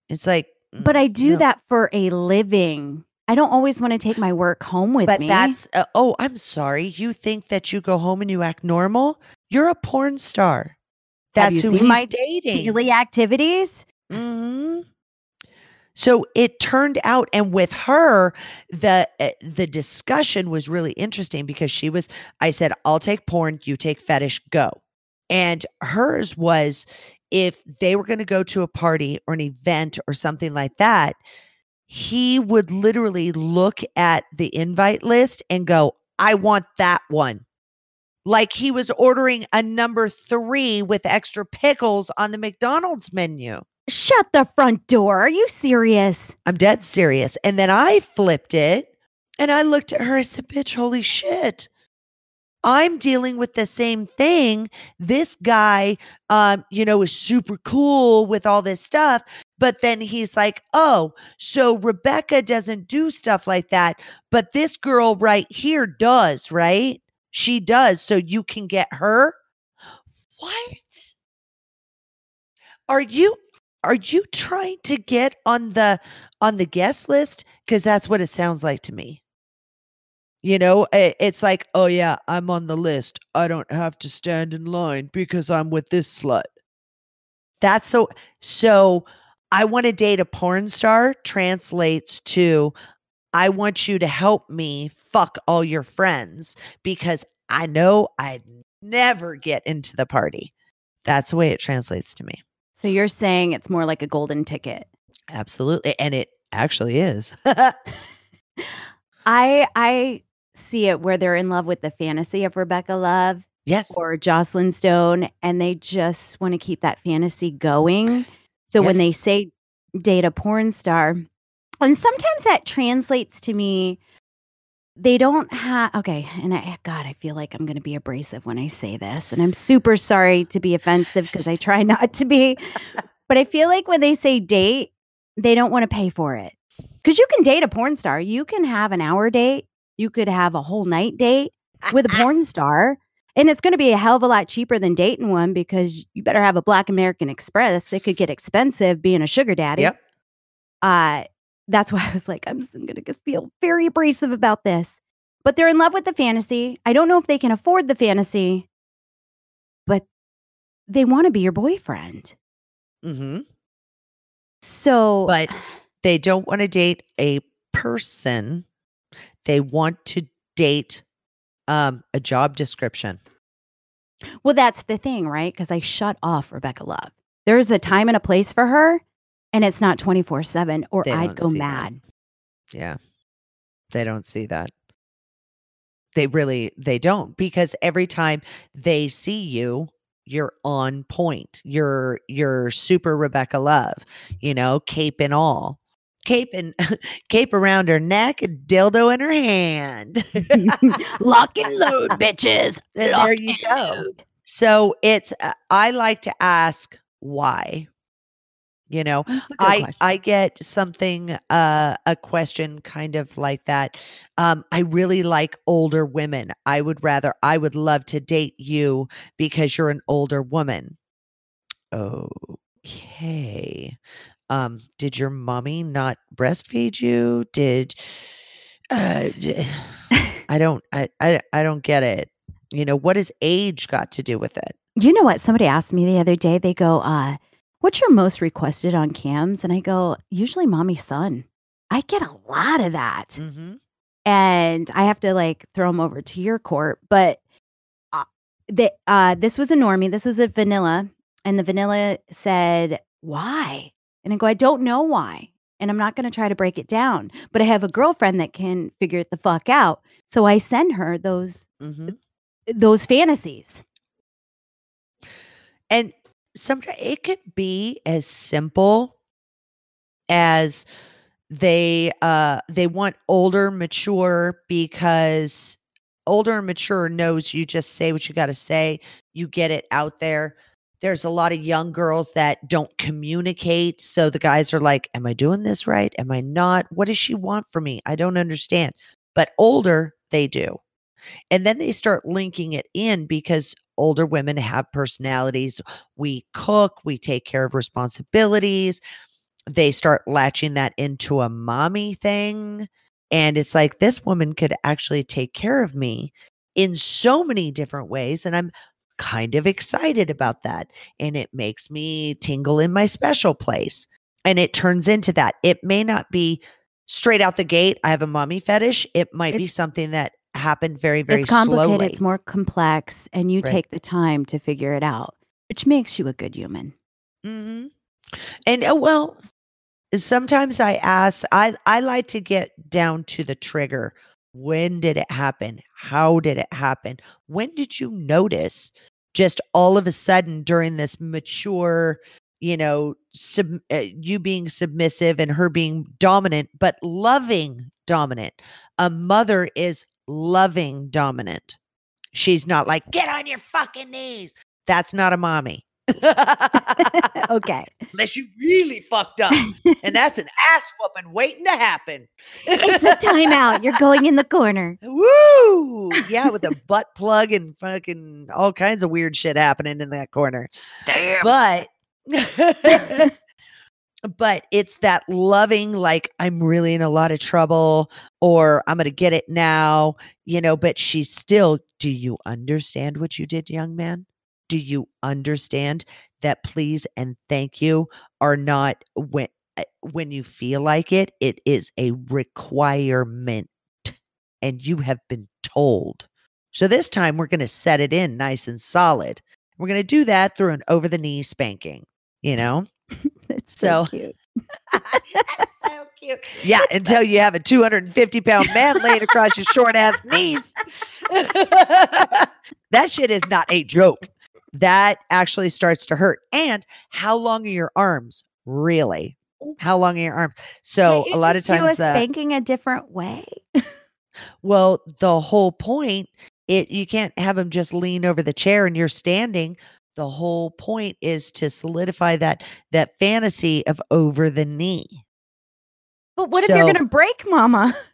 Speaker 3: It's like,
Speaker 1: But
Speaker 3: mm,
Speaker 1: I do
Speaker 3: no.
Speaker 1: that for a living. I don't always want to take my work home with
Speaker 3: but
Speaker 1: me.
Speaker 3: But that's uh, oh i'm sorry you think that you go home and you act normal you're a porn star that's who he's
Speaker 1: my
Speaker 3: dating.
Speaker 1: daily activities.
Speaker 3: hmm so it turned out and with her the uh, the discussion was really interesting because she was i said i'll take porn you take fetish go. And hers was if they were going to go to a party or an event or something like that he would literally look at the invite list and go i want that one like he was ordering a number 3 with extra pickles on the McDonald's menu
Speaker 1: Shut the front door. Are you serious?
Speaker 3: I'm dead serious. And then I flipped it and I looked at her. I said, bitch, holy shit. I'm dealing with the same thing. This guy, um, you know, is super cool with all this stuff, But then he's like, oh, so Rebecca doesn't do stuff like that, but this girl right here does, right? She does. So you can get her. What? Are you are you trying to get on the on the guest list because that's what it sounds like to me. You know, it, it's like, oh yeah, I'm on the list. I don't have to stand in line because I'm with this slut. That's so so I want to date a porn star translates to I want you to help me fuck all your friends because I know I'd never get into the party. That's the way it translates to me.
Speaker 1: So you're saying it's more like a golden ticket.
Speaker 3: Absolutely. And it actually is. [laughs]
Speaker 1: I I see it where they're in love with the fantasy of Rebecca Love
Speaker 3: yes.
Speaker 1: or Jocelyn Stone and they just want to keep that fantasy going. So when they say date a porn star, and sometimes that translates to me they don't have okay and i god i feel like i'm going to be abrasive when i say this and i'm super sorry to be offensive because i try [laughs] not to be but i feel like when they say date they don't want to pay for it because you can date a porn star you can have an hour date you could have a whole night date with a [laughs] porn star and it's going to be a hell of a lot cheaper than dating one because you better have a black american express it could get expensive being a sugar daddy
Speaker 3: Yep.
Speaker 1: uh that's why I was like, I'm going to feel very abrasive about this. But they're in love with the fantasy. I don't know if they can afford the fantasy, but they want to be your boyfriend.
Speaker 3: Mm-hmm.
Speaker 1: So,
Speaker 3: But they don't want to date a person. They want to date um, a job description.
Speaker 1: well, that's the thing, right? Because I shut off Rebecca Love. There's a time and a place for her, and it's not 24 7, or
Speaker 3: They
Speaker 1: I'd go
Speaker 3: see that.
Speaker 1: mad.
Speaker 3: Yeah. They don't see that. They really they don't because every time they see you, you're on point. You're you're super Rebecca Love, you know, cape and all. Cape and [laughs] cape around her neck and dildo in her hand. [laughs]
Speaker 1: Lock and load, [laughs] bitches. Lock
Speaker 3: there you go.
Speaker 1: load.
Speaker 3: So it's uh, I like to ask why. You know,
Speaker 1: That's a good
Speaker 3: I
Speaker 1: question.
Speaker 3: I get something uh a question kind of like that. Um I really like older women. I would rather I would love to date you because you're an older woman. Okay. Um did your mommy not breastfeed you? Did uh [laughs] I don't I I I don't get it. You know, what has age got to do with it?
Speaker 1: You know what? Somebody asked me the other day, they go, uh, what's your most requested on cams? And I go, usually mommy son. I get a lot of that.
Speaker 3: Mhm.
Speaker 1: And I have to like throw them over to your court. But uh, the, uh, this was a normie. This was a vanilla. And the vanilla said, why? And I go, I don't know why. And I'm not going to try to break it down. But I have a girlfriend that can figure it the fuck out. So I send her those
Speaker 3: Mhm.
Speaker 1: those fantasies.
Speaker 3: And sometimes it could be as simple as they uh they want older mature because older and mature knows you just say what you got to say you get it out there. There's a lot of young girls that don't communicate so the guys are like am i doing this right? Am i not? What does she want from me? I don't understand. But older they do and then they start linking it in because older women have personalities. We cook, we take care of responsibilities. They start latching that into a mommy thing. And it's like, this woman could actually take care of me in so many different ways. And I'm kind of excited about that. And it makes me tingle in my special place. And it turns into that. It may not be straight out the gate. I have a mommy fetish. It might be something that happened very, very
Speaker 1: it's complicated,
Speaker 3: slowly.
Speaker 1: it's more complex, and you
Speaker 3: Right.
Speaker 1: take the time to figure it out, which makes you a good human.
Speaker 3: Mm-hmm. And uh, well, sometimes I ask, I, I like to get down to the trigger. When did it happen? How did it happen? When did you notice just all of a sudden during this mature, you know, sub, uh, you being submissive and her being dominant, but loving dominant? A mother is loving dominant. She's not like, get on your fucking knees. That's not a mommy. [laughs]
Speaker 1: okay. [laughs]
Speaker 3: Unless you really fucked up. and [laughs] that's an ass whooping waiting to happen.
Speaker 1: It's a timeout. You're going in the corner.
Speaker 3: Woo! Yeah, with a butt plug and fucking all kinds of weird shit happening in that corner.
Speaker 2: Damn.
Speaker 3: But but it's that loving like I'm really in a lot of trouble or I'm going to get it now, you know, but she's still do you understand what you did, young man? Do you understand that please and thank you are not when uh, when you feel like it, it is a requirement and you have been told. So this time we're going to set it in nice and solid. We're going to do that through an over the knee spanking, you know?
Speaker 1: So,
Speaker 3: So-
Speaker 1: cute. [laughs]
Speaker 3: so cute. Yeah, until you have a 250 pound man laying across your short ass knees. [laughs] that shit is not a joke. That actually starts to hurt. And how long are your arms? Really? How long are your arms? So a lot of times
Speaker 1: a
Speaker 3: the
Speaker 1: spanking a different way.
Speaker 3: well, the whole point it you can't have him just lean over the chair and you're standing. The whole point is to solidify that that fantasy of over the knee.
Speaker 1: But what if you're going to break, Mama? [laughs]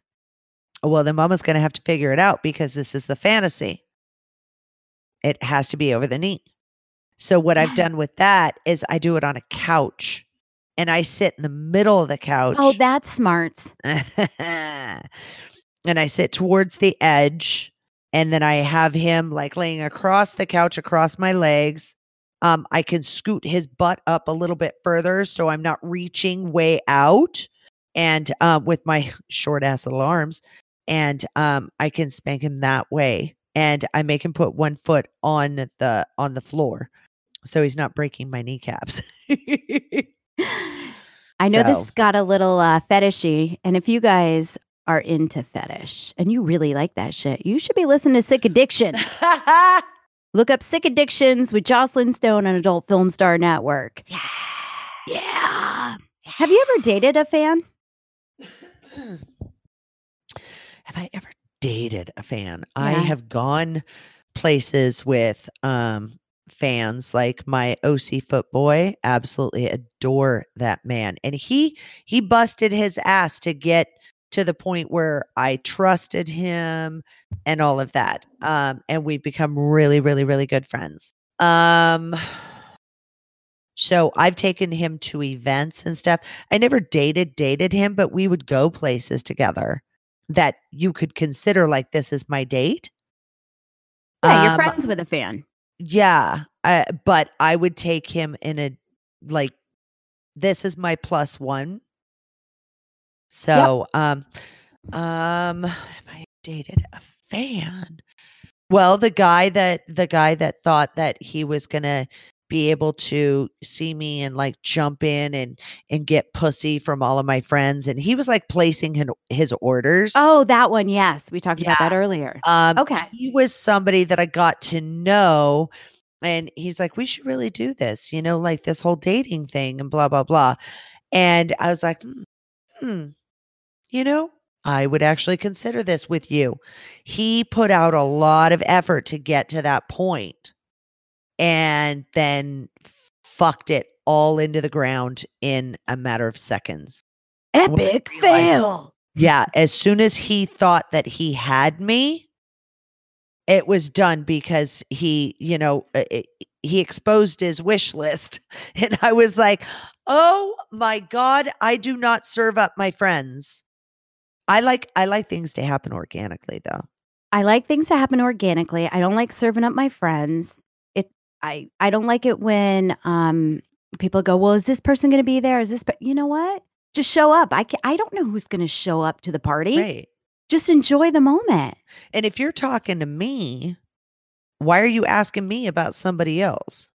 Speaker 3: Well, then mama's going to have to figure it out because this is the fantasy. It has to be over the knee. So, what I've [sighs] done with that is I do it on a couch and I sit in the middle of the oh, couch.
Speaker 1: Oh, that's smart. [laughs]
Speaker 3: and I sit towards the edge and then I have him like laying across the couch across my legs. Um, I can scoot his butt up a little bit further so I'm not reaching way out and uh, with my [laughs] short ass little arms and um, I can spank him that way and I make him put one foot on the on the floor so he's not breaking my kneecaps. [laughs]
Speaker 1: I know this got a little uh, fetishy, and if you guys are into fetish and you really like that shit, you should be listening to Sick Addictions. [laughs] Look up Sick Addictions with Jocelyn Stone on Adult Film Star Network.
Speaker 3: yeah.
Speaker 1: Yeah. Have you ever dated a fan? [clears throat]
Speaker 3: have I ever dated a fan? I have gone places with um fans like my OC footboy absolutely adore that man and he he busted his ass to get to the point where I trusted him and all of that um and we've become really really really good friends um so I've taken him to events and stuff I never dated dated him but we would go places together that you could consider like this is my date.
Speaker 1: Yeah, you're
Speaker 3: Um,
Speaker 1: friends with a fan.
Speaker 3: Yeah, I, but I would take him in a like this is my plus one. So, um, um, [sighs] have I dated a fan? Well, the guy that the guy that thought that he was gonna be able to see me and like jump in and and get pussy from all of my friends, and he was like placing his, his orders.
Speaker 1: Oh, that one. Yes. We talked about that earlier.
Speaker 3: Um,
Speaker 1: Okay.
Speaker 3: He was somebody that I got to know. And he's like, we should really do this, you know, like this whole dating thing and blah, blah, blah. And I was like, hmm, hmm, you know, I would actually consider this with you. He put out a lot of effort to get to that point and then fucked it all into the ground in a matter of seconds.
Speaker 1: Epic fail.
Speaker 3: Yeah, as soon as he thought that he had me, it was done because he, you know, uh, uh, he exposed his wish list. [laughs] And I was like, "Oh my god, I do not serve up my friends." I like I like things to happen organically though.
Speaker 1: I like things to happen organically. I don't like serving up my friends. It I I don't like it when um people go, "Well, is this person going to be there? Is this pe-" You know what? Just show up. I can, I don't know who's going to show up to the party.
Speaker 3: Right.
Speaker 1: Just enjoy the moment.
Speaker 3: And if you're talking to me, why are you asking me about somebody else?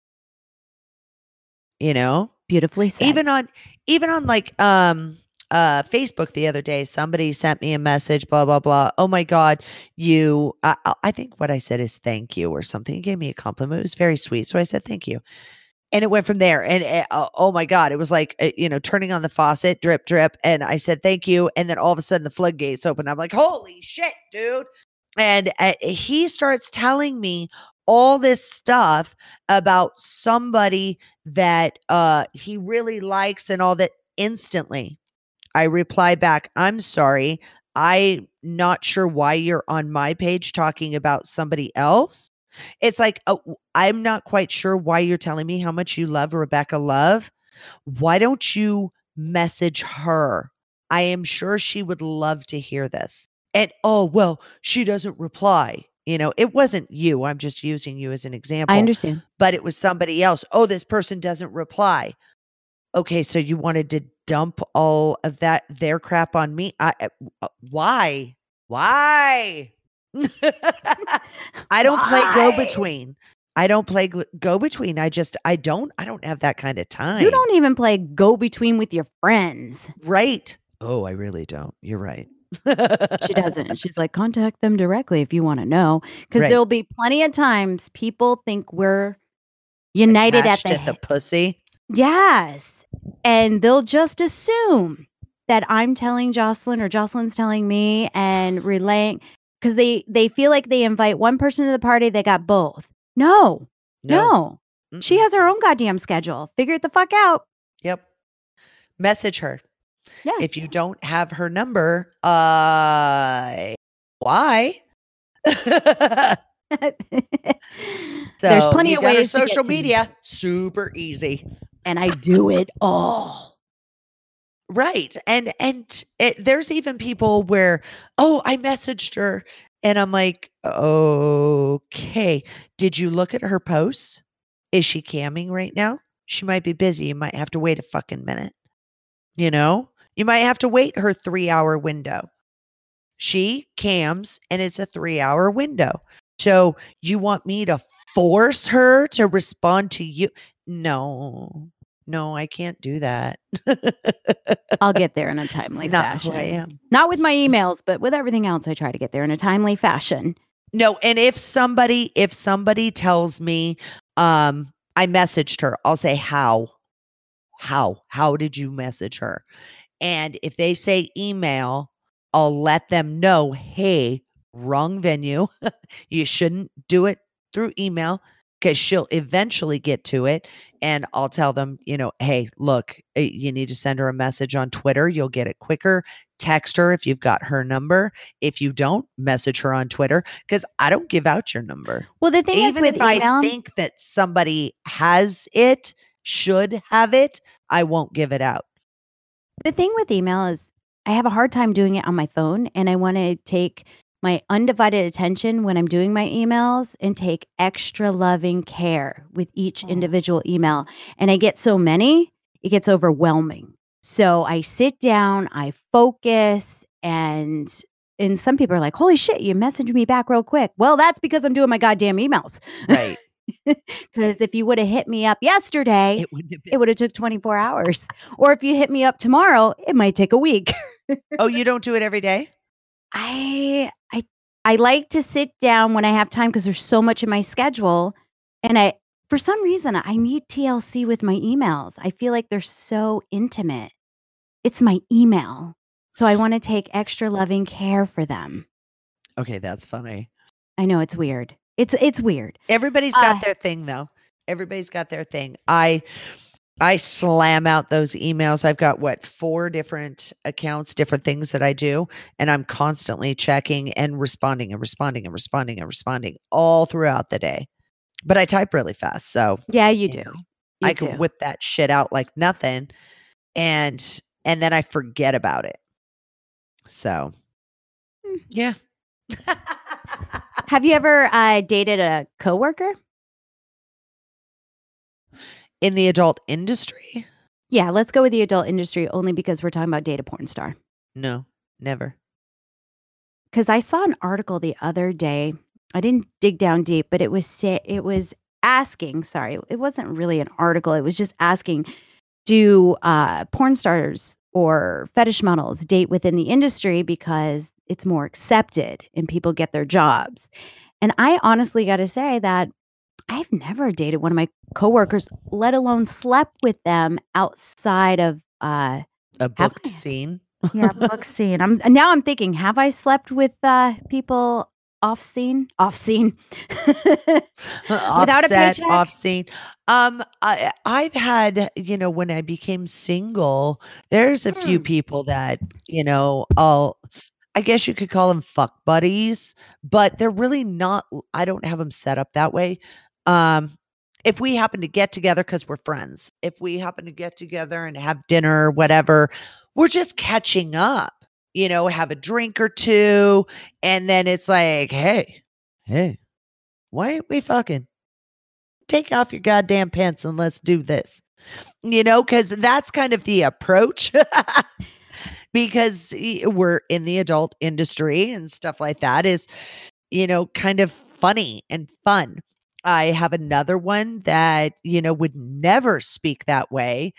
Speaker 3: You know?
Speaker 1: Beautifully said.
Speaker 3: even on even on like um uh facebook the other day somebody sent me a message blah blah blah. Oh my god you I, I- think what i said is thank you or something. He gave me a compliment. It was very sweet so i said thank you. And it went from there. And uh, oh- oh my god it was like uh, you know turning on the faucet drip drip and i said thank you. And then all of a sudden the floodgates open i'm like holy shit dude. And uh, he starts telling me all this stuff about somebody that uh he really likes and all that instantly i reply back i'm sorry i'm not sure why you're on my page talking about somebody else it's like oh, i'm not quite sure why you're telling me how much you love rebecca love why don't you message her i am sure she would love to hear this and oh well she doesn't reply you know it wasn't you i'm just using you as an example
Speaker 1: I understand.
Speaker 3: but it was somebody else. Oh, this person doesn't reply. Okay, so you wanted to dump all of that their crap on me? I uh, uh, why? Why? [laughs] I don't play go between. I don't play go between. I just I don't I don't have that kind of time.
Speaker 1: You don't even play go between with your friends.
Speaker 3: right? Oh, I really don't. You're right.
Speaker 1: She [laughs] doesn't. She's like, contact them directly if you want to know. Because
Speaker 3: Right.
Speaker 1: there'll be plenty of times people think we're united
Speaker 3: Attached
Speaker 1: at the,
Speaker 3: at the pussy.
Speaker 1: Yes. And they'll just assume that I'm telling Jocelyn or Jocelyn's telling me and relaying because they they feel like they invite one person to the party, they got both. No, no. She has her own goddamn schedule. Figure it the fuck out.
Speaker 3: Yep. Message her.
Speaker 1: Yeah.
Speaker 3: If you don't have her number, uh why? [laughs] [laughs]
Speaker 1: There's plenty of ways
Speaker 3: social
Speaker 1: me.
Speaker 3: media. Super easy.
Speaker 1: and I do it all.
Speaker 3: Right. And and it, there's even people where, oh, I messaged her and I'm like, okay. Did you look at her posts? Is she camming right now? She might be busy. You might have to wait a fucking minute. You know, you might have to wait her three hour window. She cams and it's a three hour window. So you want me to force her to respond to you? No, no, I can't do that.
Speaker 1: I'll [laughs] get there in a
Speaker 3: It's
Speaker 1: timely
Speaker 3: not who
Speaker 1: fashion.
Speaker 3: I am.
Speaker 1: Not with my emails, but with everything else, I try to get there in a timely fashion.
Speaker 3: No, and if somebody if somebody tells me um I messaged her, I'll say how? How? How did you message her? And if they say email, I'll let them know, "Hey, wrong venue. [laughs] you shouldn't do it through email." Because she'll eventually get to it. And I'll tell them, you know, hey, look, eh, you need to send her a message on Twitter. You'll get it quicker. Text her if you've got her number. If you don't, message her on Twitter because I don't give out your number.
Speaker 1: Well, the thing
Speaker 3: Even
Speaker 1: is with
Speaker 3: if I
Speaker 1: email,
Speaker 3: think that somebody has it, should have it, I won't give it out.
Speaker 1: the thing with email is I have a hard time doing it on my phone, and I want to take my undivided attention when I'm doing my emails and take extra loving care with each
Speaker 3: mm-hmm.
Speaker 1: individual email. And I get so many, it gets overwhelming. So I sit down, I focus, and and some people are like, "Holy shit, you messaged me back real quick." Well, that's because I'm doing my goddamn emails.
Speaker 3: Right. [laughs]
Speaker 1: Because if you would have hit me up yesterday,
Speaker 3: it wouldn't have been.
Speaker 1: it would have took 24 hours. Or if you hit me up tomorrow, it might take a week.
Speaker 3: oh, you don't do it every day? [laughs]
Speaker 1: I I like to sit down when I have time because there's so much in my schedule and I for some reason I need TLC with my emails. I feel like they're so intimate. It's my email. So I want to take extra loving care for them.
Speaker 3: Okay, that's funny.
Speaker 1: I know it's weird. It's it's weird.
Speaker 3: Everybody's got
Speaker 1: Uh,
Speaker 3: their thing though. Everybody's got their thing. I I slam out those emails. I've got what four different accounts, different things that I do, and I'm constantly checking and responding and responding and responding and responding all throughout the day. But I type really fast, so
Speaker 1: Yeah, you do. You
Speaker 3: I
Speaker 1: do.
Speaker 3: can whip that shit out like nothing, and and then I forget about it. So,
Speaker 1: Hmm.
Speaker 3: yeah.
Speaker 1: Have you ever uh, dated a coworker?
Speaker 3: In the adult industry,
Speaker 1: Yeah, let's go with the adult industry only because we're talking about data porn star.
Speaker 3: no, never.
Speaker 1: because I saw an article the other day. I didn't dig down deep, but it was say, it was asking. Sorry, it wasn't really an article. It was just asking: Do uh, porn stars or fetish models date within the industry because it's more accepted and people get their jobs? And I honestly got to say that I've never dated one of my coworkers, let alone slept with them outside of uh,
Speaker 3: A booked
Speaker 1: I?
Speaker 3: scene.
Speaker 1: yeah, book [laughs] scene. I'm now I'm thinking, have I slept with uh people off scene, off scene, [laughs] without a paycheck.
Speaker 3: off scene. Um, I I've had you know when I became single, there's a few
Speaker 1: Hmm.
Speaker 3: people that you know I'll. I guess you could call them fuck buddies, but they're really not. I don't have them set up that way. Um, if we happen to get together because we're friends, if we happen to get together and have dinner or whatever, we're just catching up. You know, have a drink or two, and then it's like, hey, hey, why ain't we fucking? Take off your goddamn pants and let's do this. You know, because that's kind of the approach. [laughs] because we're in the adult industry and stuff like that is, you know, kind of funny and fun. I have another one that, you know, would never speak that way,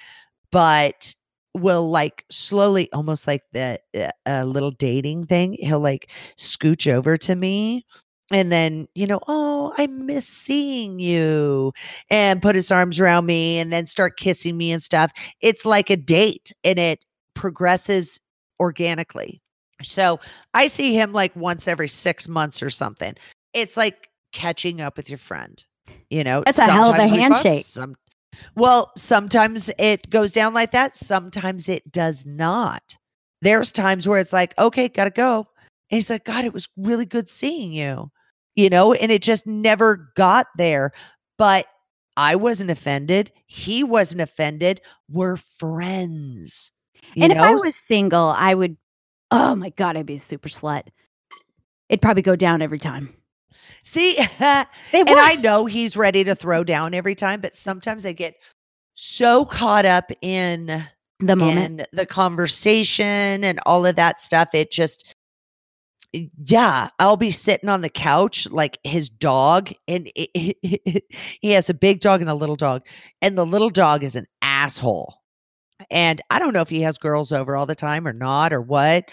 Speaker 3: but will like slowly, almost like the uh, little dating thing. He'll like scooch over to me and then, you know, oh, I miss seeing you and put his arms around me and then start kissing me and stuff. It's like a date and it progresses organically. So I see him like once every six months or something. It's like catching up with your friend. You know,
Speaker 1: That's a hell of a
Speaker 3: we fuck,
Speaker 1: handshake.
Speaker 3: Some, well, sometimes it goes down like that. Sometimes it does not. There's times where it's like, okay, gotta go. And he's like, God, it was really good seeing you. You know, and it just never got there. But I wasn't offended. He wasn't offended. We're friends. You
Speaker 1: and if I was single, I would. Oh my god, I'd be a super slut. It'd probably go down every time.
Speaker 3: See, [laughs] and. I know he's ready to throw down every time, but sometimes I get so caught up in
Speaker 1: the moment.
Speaker 3: in the conversation and all of that stuff. It just, yeah, I'll be sitting on the couch like his dog, and it, he has a big dog and a little dog, and the little dog is an asshole. And I don't know if he has girls over all the time or not or what,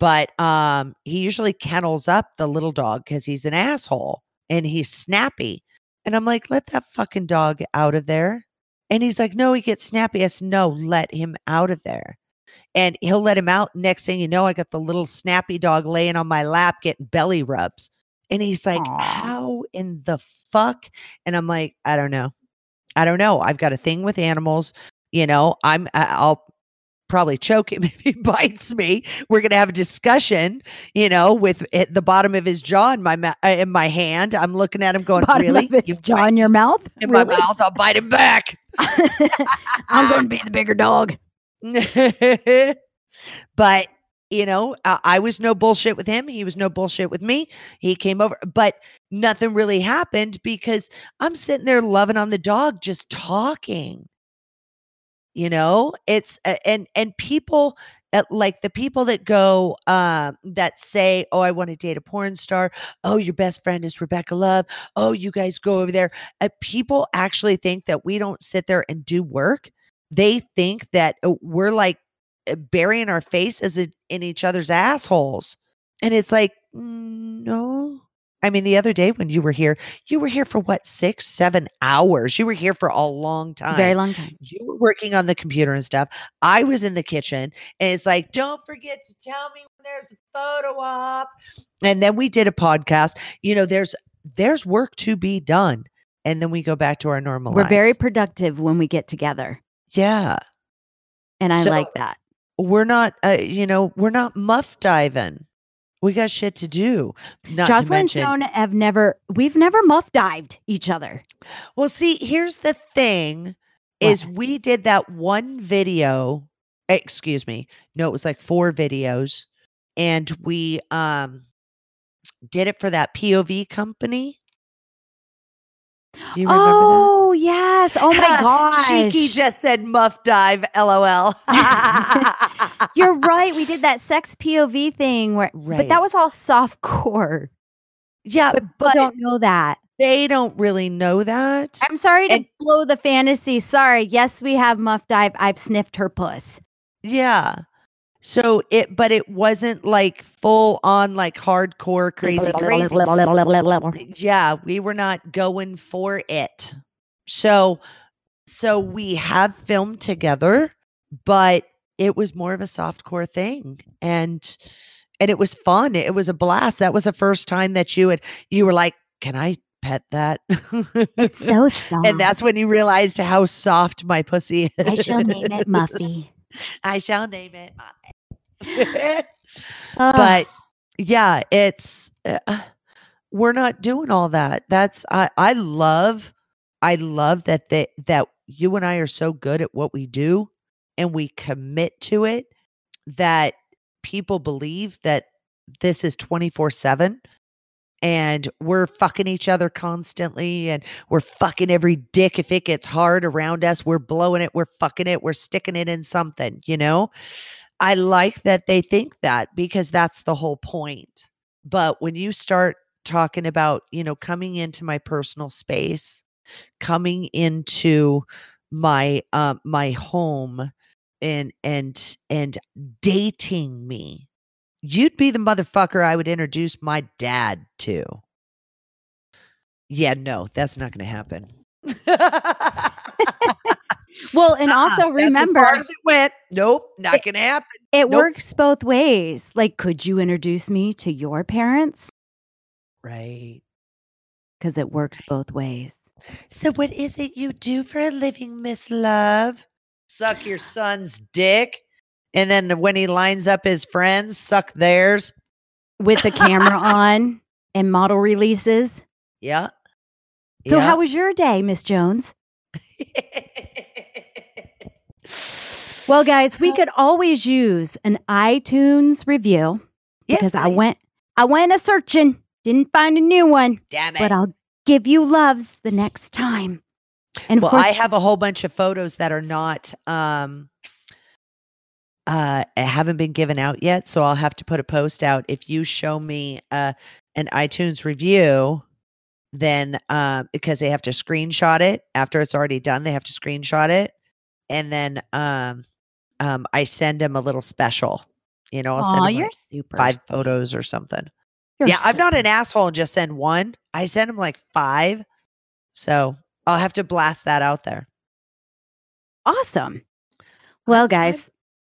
Speaker 3: but um, he usually kennels up the little dog because he's an asshole and he's snappy. And I'm like, let that fucking dog out of there. And he's like, no, he gets snappy. I said, no, let him out of there. And he'll let him out. Next thing you know, I got the little snappy dog laying on my lap getting belly rubs. And he's like,
Speaker 1: Aw.
Speaker 3: how in the fuck? And I'm like, I don't know. I don't know. I've got a thing with animals. You know, I'm, I'll probably choke him [laughs] if he bites me. We're going to have a discussion, you know, with at the bottom of his jaw in my, ma- uh, in my hand. I'm looking at him going,
Speaker 1: Bottom
Speaker 3: really? You
Speaker 1: jaw
Speaker 3: bite
Speaker 1: in your mouth.
Speaker 3: in my mouth. I'll bite him back. [laughs] [laughs]
Speaker 1: I'm going to be the bigger dog.
Speaker 3: but you know, I, I was no bullshit with him. He was no bullshit with me. He came over, but nothing really happened because I'm sitting there loving on the dog, just talking. You know, it's and and people uh, like the people that go um that say, "Oh, I want to date a porn star." Oh, your best friend is Rebecca Love. Oh, you guys go over there. Uh, people actually think that we don't sit there and do work they think that uh, we're like uh, burying our faces in, each other's assholes. And it's like, "Mm, no. I mean, the other day when you were here, you were here for what, six, seven hours? You were here for a long time.
Speaker 1: Very long time.
Speaker 3: You were working on the computer and stuff. I was in the kitchen, and it's like, don't forget to tell me when there's a photo op. And then we did a podcast. You know, there's there's work to be done, and then we go back to our normal.
Speaker 1: We're very productive when we get together,
Speaker 3: yeah.
Speaker 1: and I
Speaker 3: So-
Speaker 1: like that.
Speaker 3: we're not uh, you know we're not muff diving we got shit to do not to
Speaker 1: Jocelyn and
Speaker 3: mention
Speaker 1: Joan have never. We've never muff dived each other.
Speaker 3: well see here's the thing is we did that one video excuse me no it was like four videos and we um did it for that pov company do you remember that
Speaker 1: Oh yes! Oh my [laughs] gosh!
Speaker 3: Cheeky just said muff dive, lol. [laughs]
Speaker 1: You're right. We did that sex POV thing where, but that was all soft core.
Speaker 3: yeah,
Speaker 1: But
Speaker 3: but
Speaker 1: don't know that.
Speaker 3: they don't really know that.
Speaker 1: I'm sorry to
Speaker 3: And-
Speaker 1: blow the fantasy. Sorry. Yes, we have muff dive. I've sniffed her puss.
Speaker 3: Yeah. So it, but it wasn't like full on like hardcore crazy, crazy. [laughs] Yeah, we were not going for it. So, so we have filmed together, but it was more of a soft core thing. And and it was fun. It was a blast. That was the first time that you had you were like, "Can I pet that?"
Speaker 1: It's so soft. [laughs]
Speaker 3: and that's when you realized how soft my pussy is. [laughs]
Speaker 1: I shall name it Muffy.
Speaker 3: I shall name it. Muffy. But yeah, it's uh, we're not doing all that. That's I I love I love that they that you and I are so good at what we do and we commit to it that people believe that this is 24/7 and we're fucking each other constantly and we're fucking every dick if it gets hard around us. We're blowing it we're fucking it we're sticking it in something you know? I like that they think that because that's the whole point. But when you start talking about you know coming into my personal space coming into my um my home and and and dating me you'd be the motherfucker I would introduce my dad to. Yeah, no, that's not going to happen.
Speaker 1: well, and
Speaker 3: Uh-uh,
Speaker 1: also
Speaker 3: as
Speaker 1: remember,
Speaker 3: far as it went. Nope, not going to happen.
Speaker 1: it
Speaker 3: nope.
Speaker 1: works both ways. Like, could you introduce me to your parents?
Speaker 3: Right.
Speaker 1: Because it works both ways.
Speaker 3: So, what is it you do for a living, Miss Love? Suck your son's dick, and then when he lines up his friends, suck theirs.
Speaker 1: With the camera on and model releases. [laughs]
Speaker 3: Yeah.
Speaker 1: So,
Speaker 3: Yeah.
Speaker 1: how was your day, Miss Jones? [laughs] Well, guys, we uh, could always use an iTunes review
Speaker 3: Yes,
Speaker 1: because I went I went a searching, didn't find a new one,
Speaker 3: Damn it.
Speaker 1: but I'll give you loves the next time. And
Speaker 3: well,
Speaker 1: course,
Speaker 3: I have a whole bunch of photos that are not um uh haven't been given out yet, so I'll have to put a post out. If you show me uh an iTunes review, then um because they have to screenshot it after it's already done, they have to screenshot it. And then um um I send them a little special. You know, I'll send
Speaker 1: Aw,
Speaker 3: 'em,
Speaker 1: you're
Speaker 3: like,
Speaker 1: super.
Speaker 3: five photos or something.
Speaker 1: You're
Speaker 3: yeah, I'm not an asshole and just send one. I send them like five. So I'll have to blast that out there.
Speaker 1: awesome. Well,
Speaker 3: I'm-
Speaker 1: guys,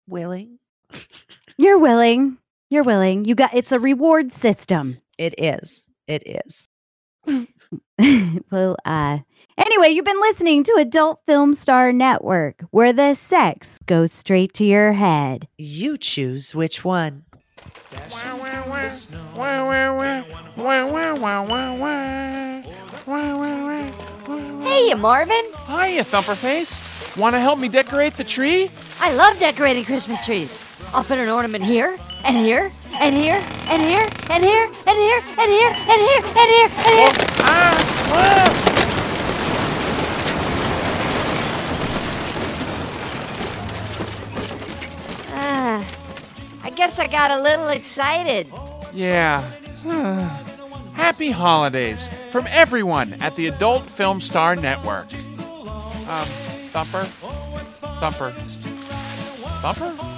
Speaker 3: Willing. [laughs]
Speaker 1: you're willing. You're willing. You got it's a reward system.
Speaker 3: It is. It is. [laughs]
Speaker 1: well, uh anyway, you've been listening to Adult Film Star Network, where the sex goes straight to your head.
Speaker 3: You choose which one.
Speaker 2: Hey, Marvin.
Speaker 4: Hiya, Thumperface. Want to help me decorate the tree?
Speaker 2: I love decorating Christmas trees. I'll put an ornament here, and here, and here, and here, and here, and here, and here, and here, and here, and here. Ah, I guess I got a little excited.
Speaker 4: Yeah. [sighs] Happy holidays from everyone at the Adult Film Star Network. Um, Thumper? Thumper? Thumper?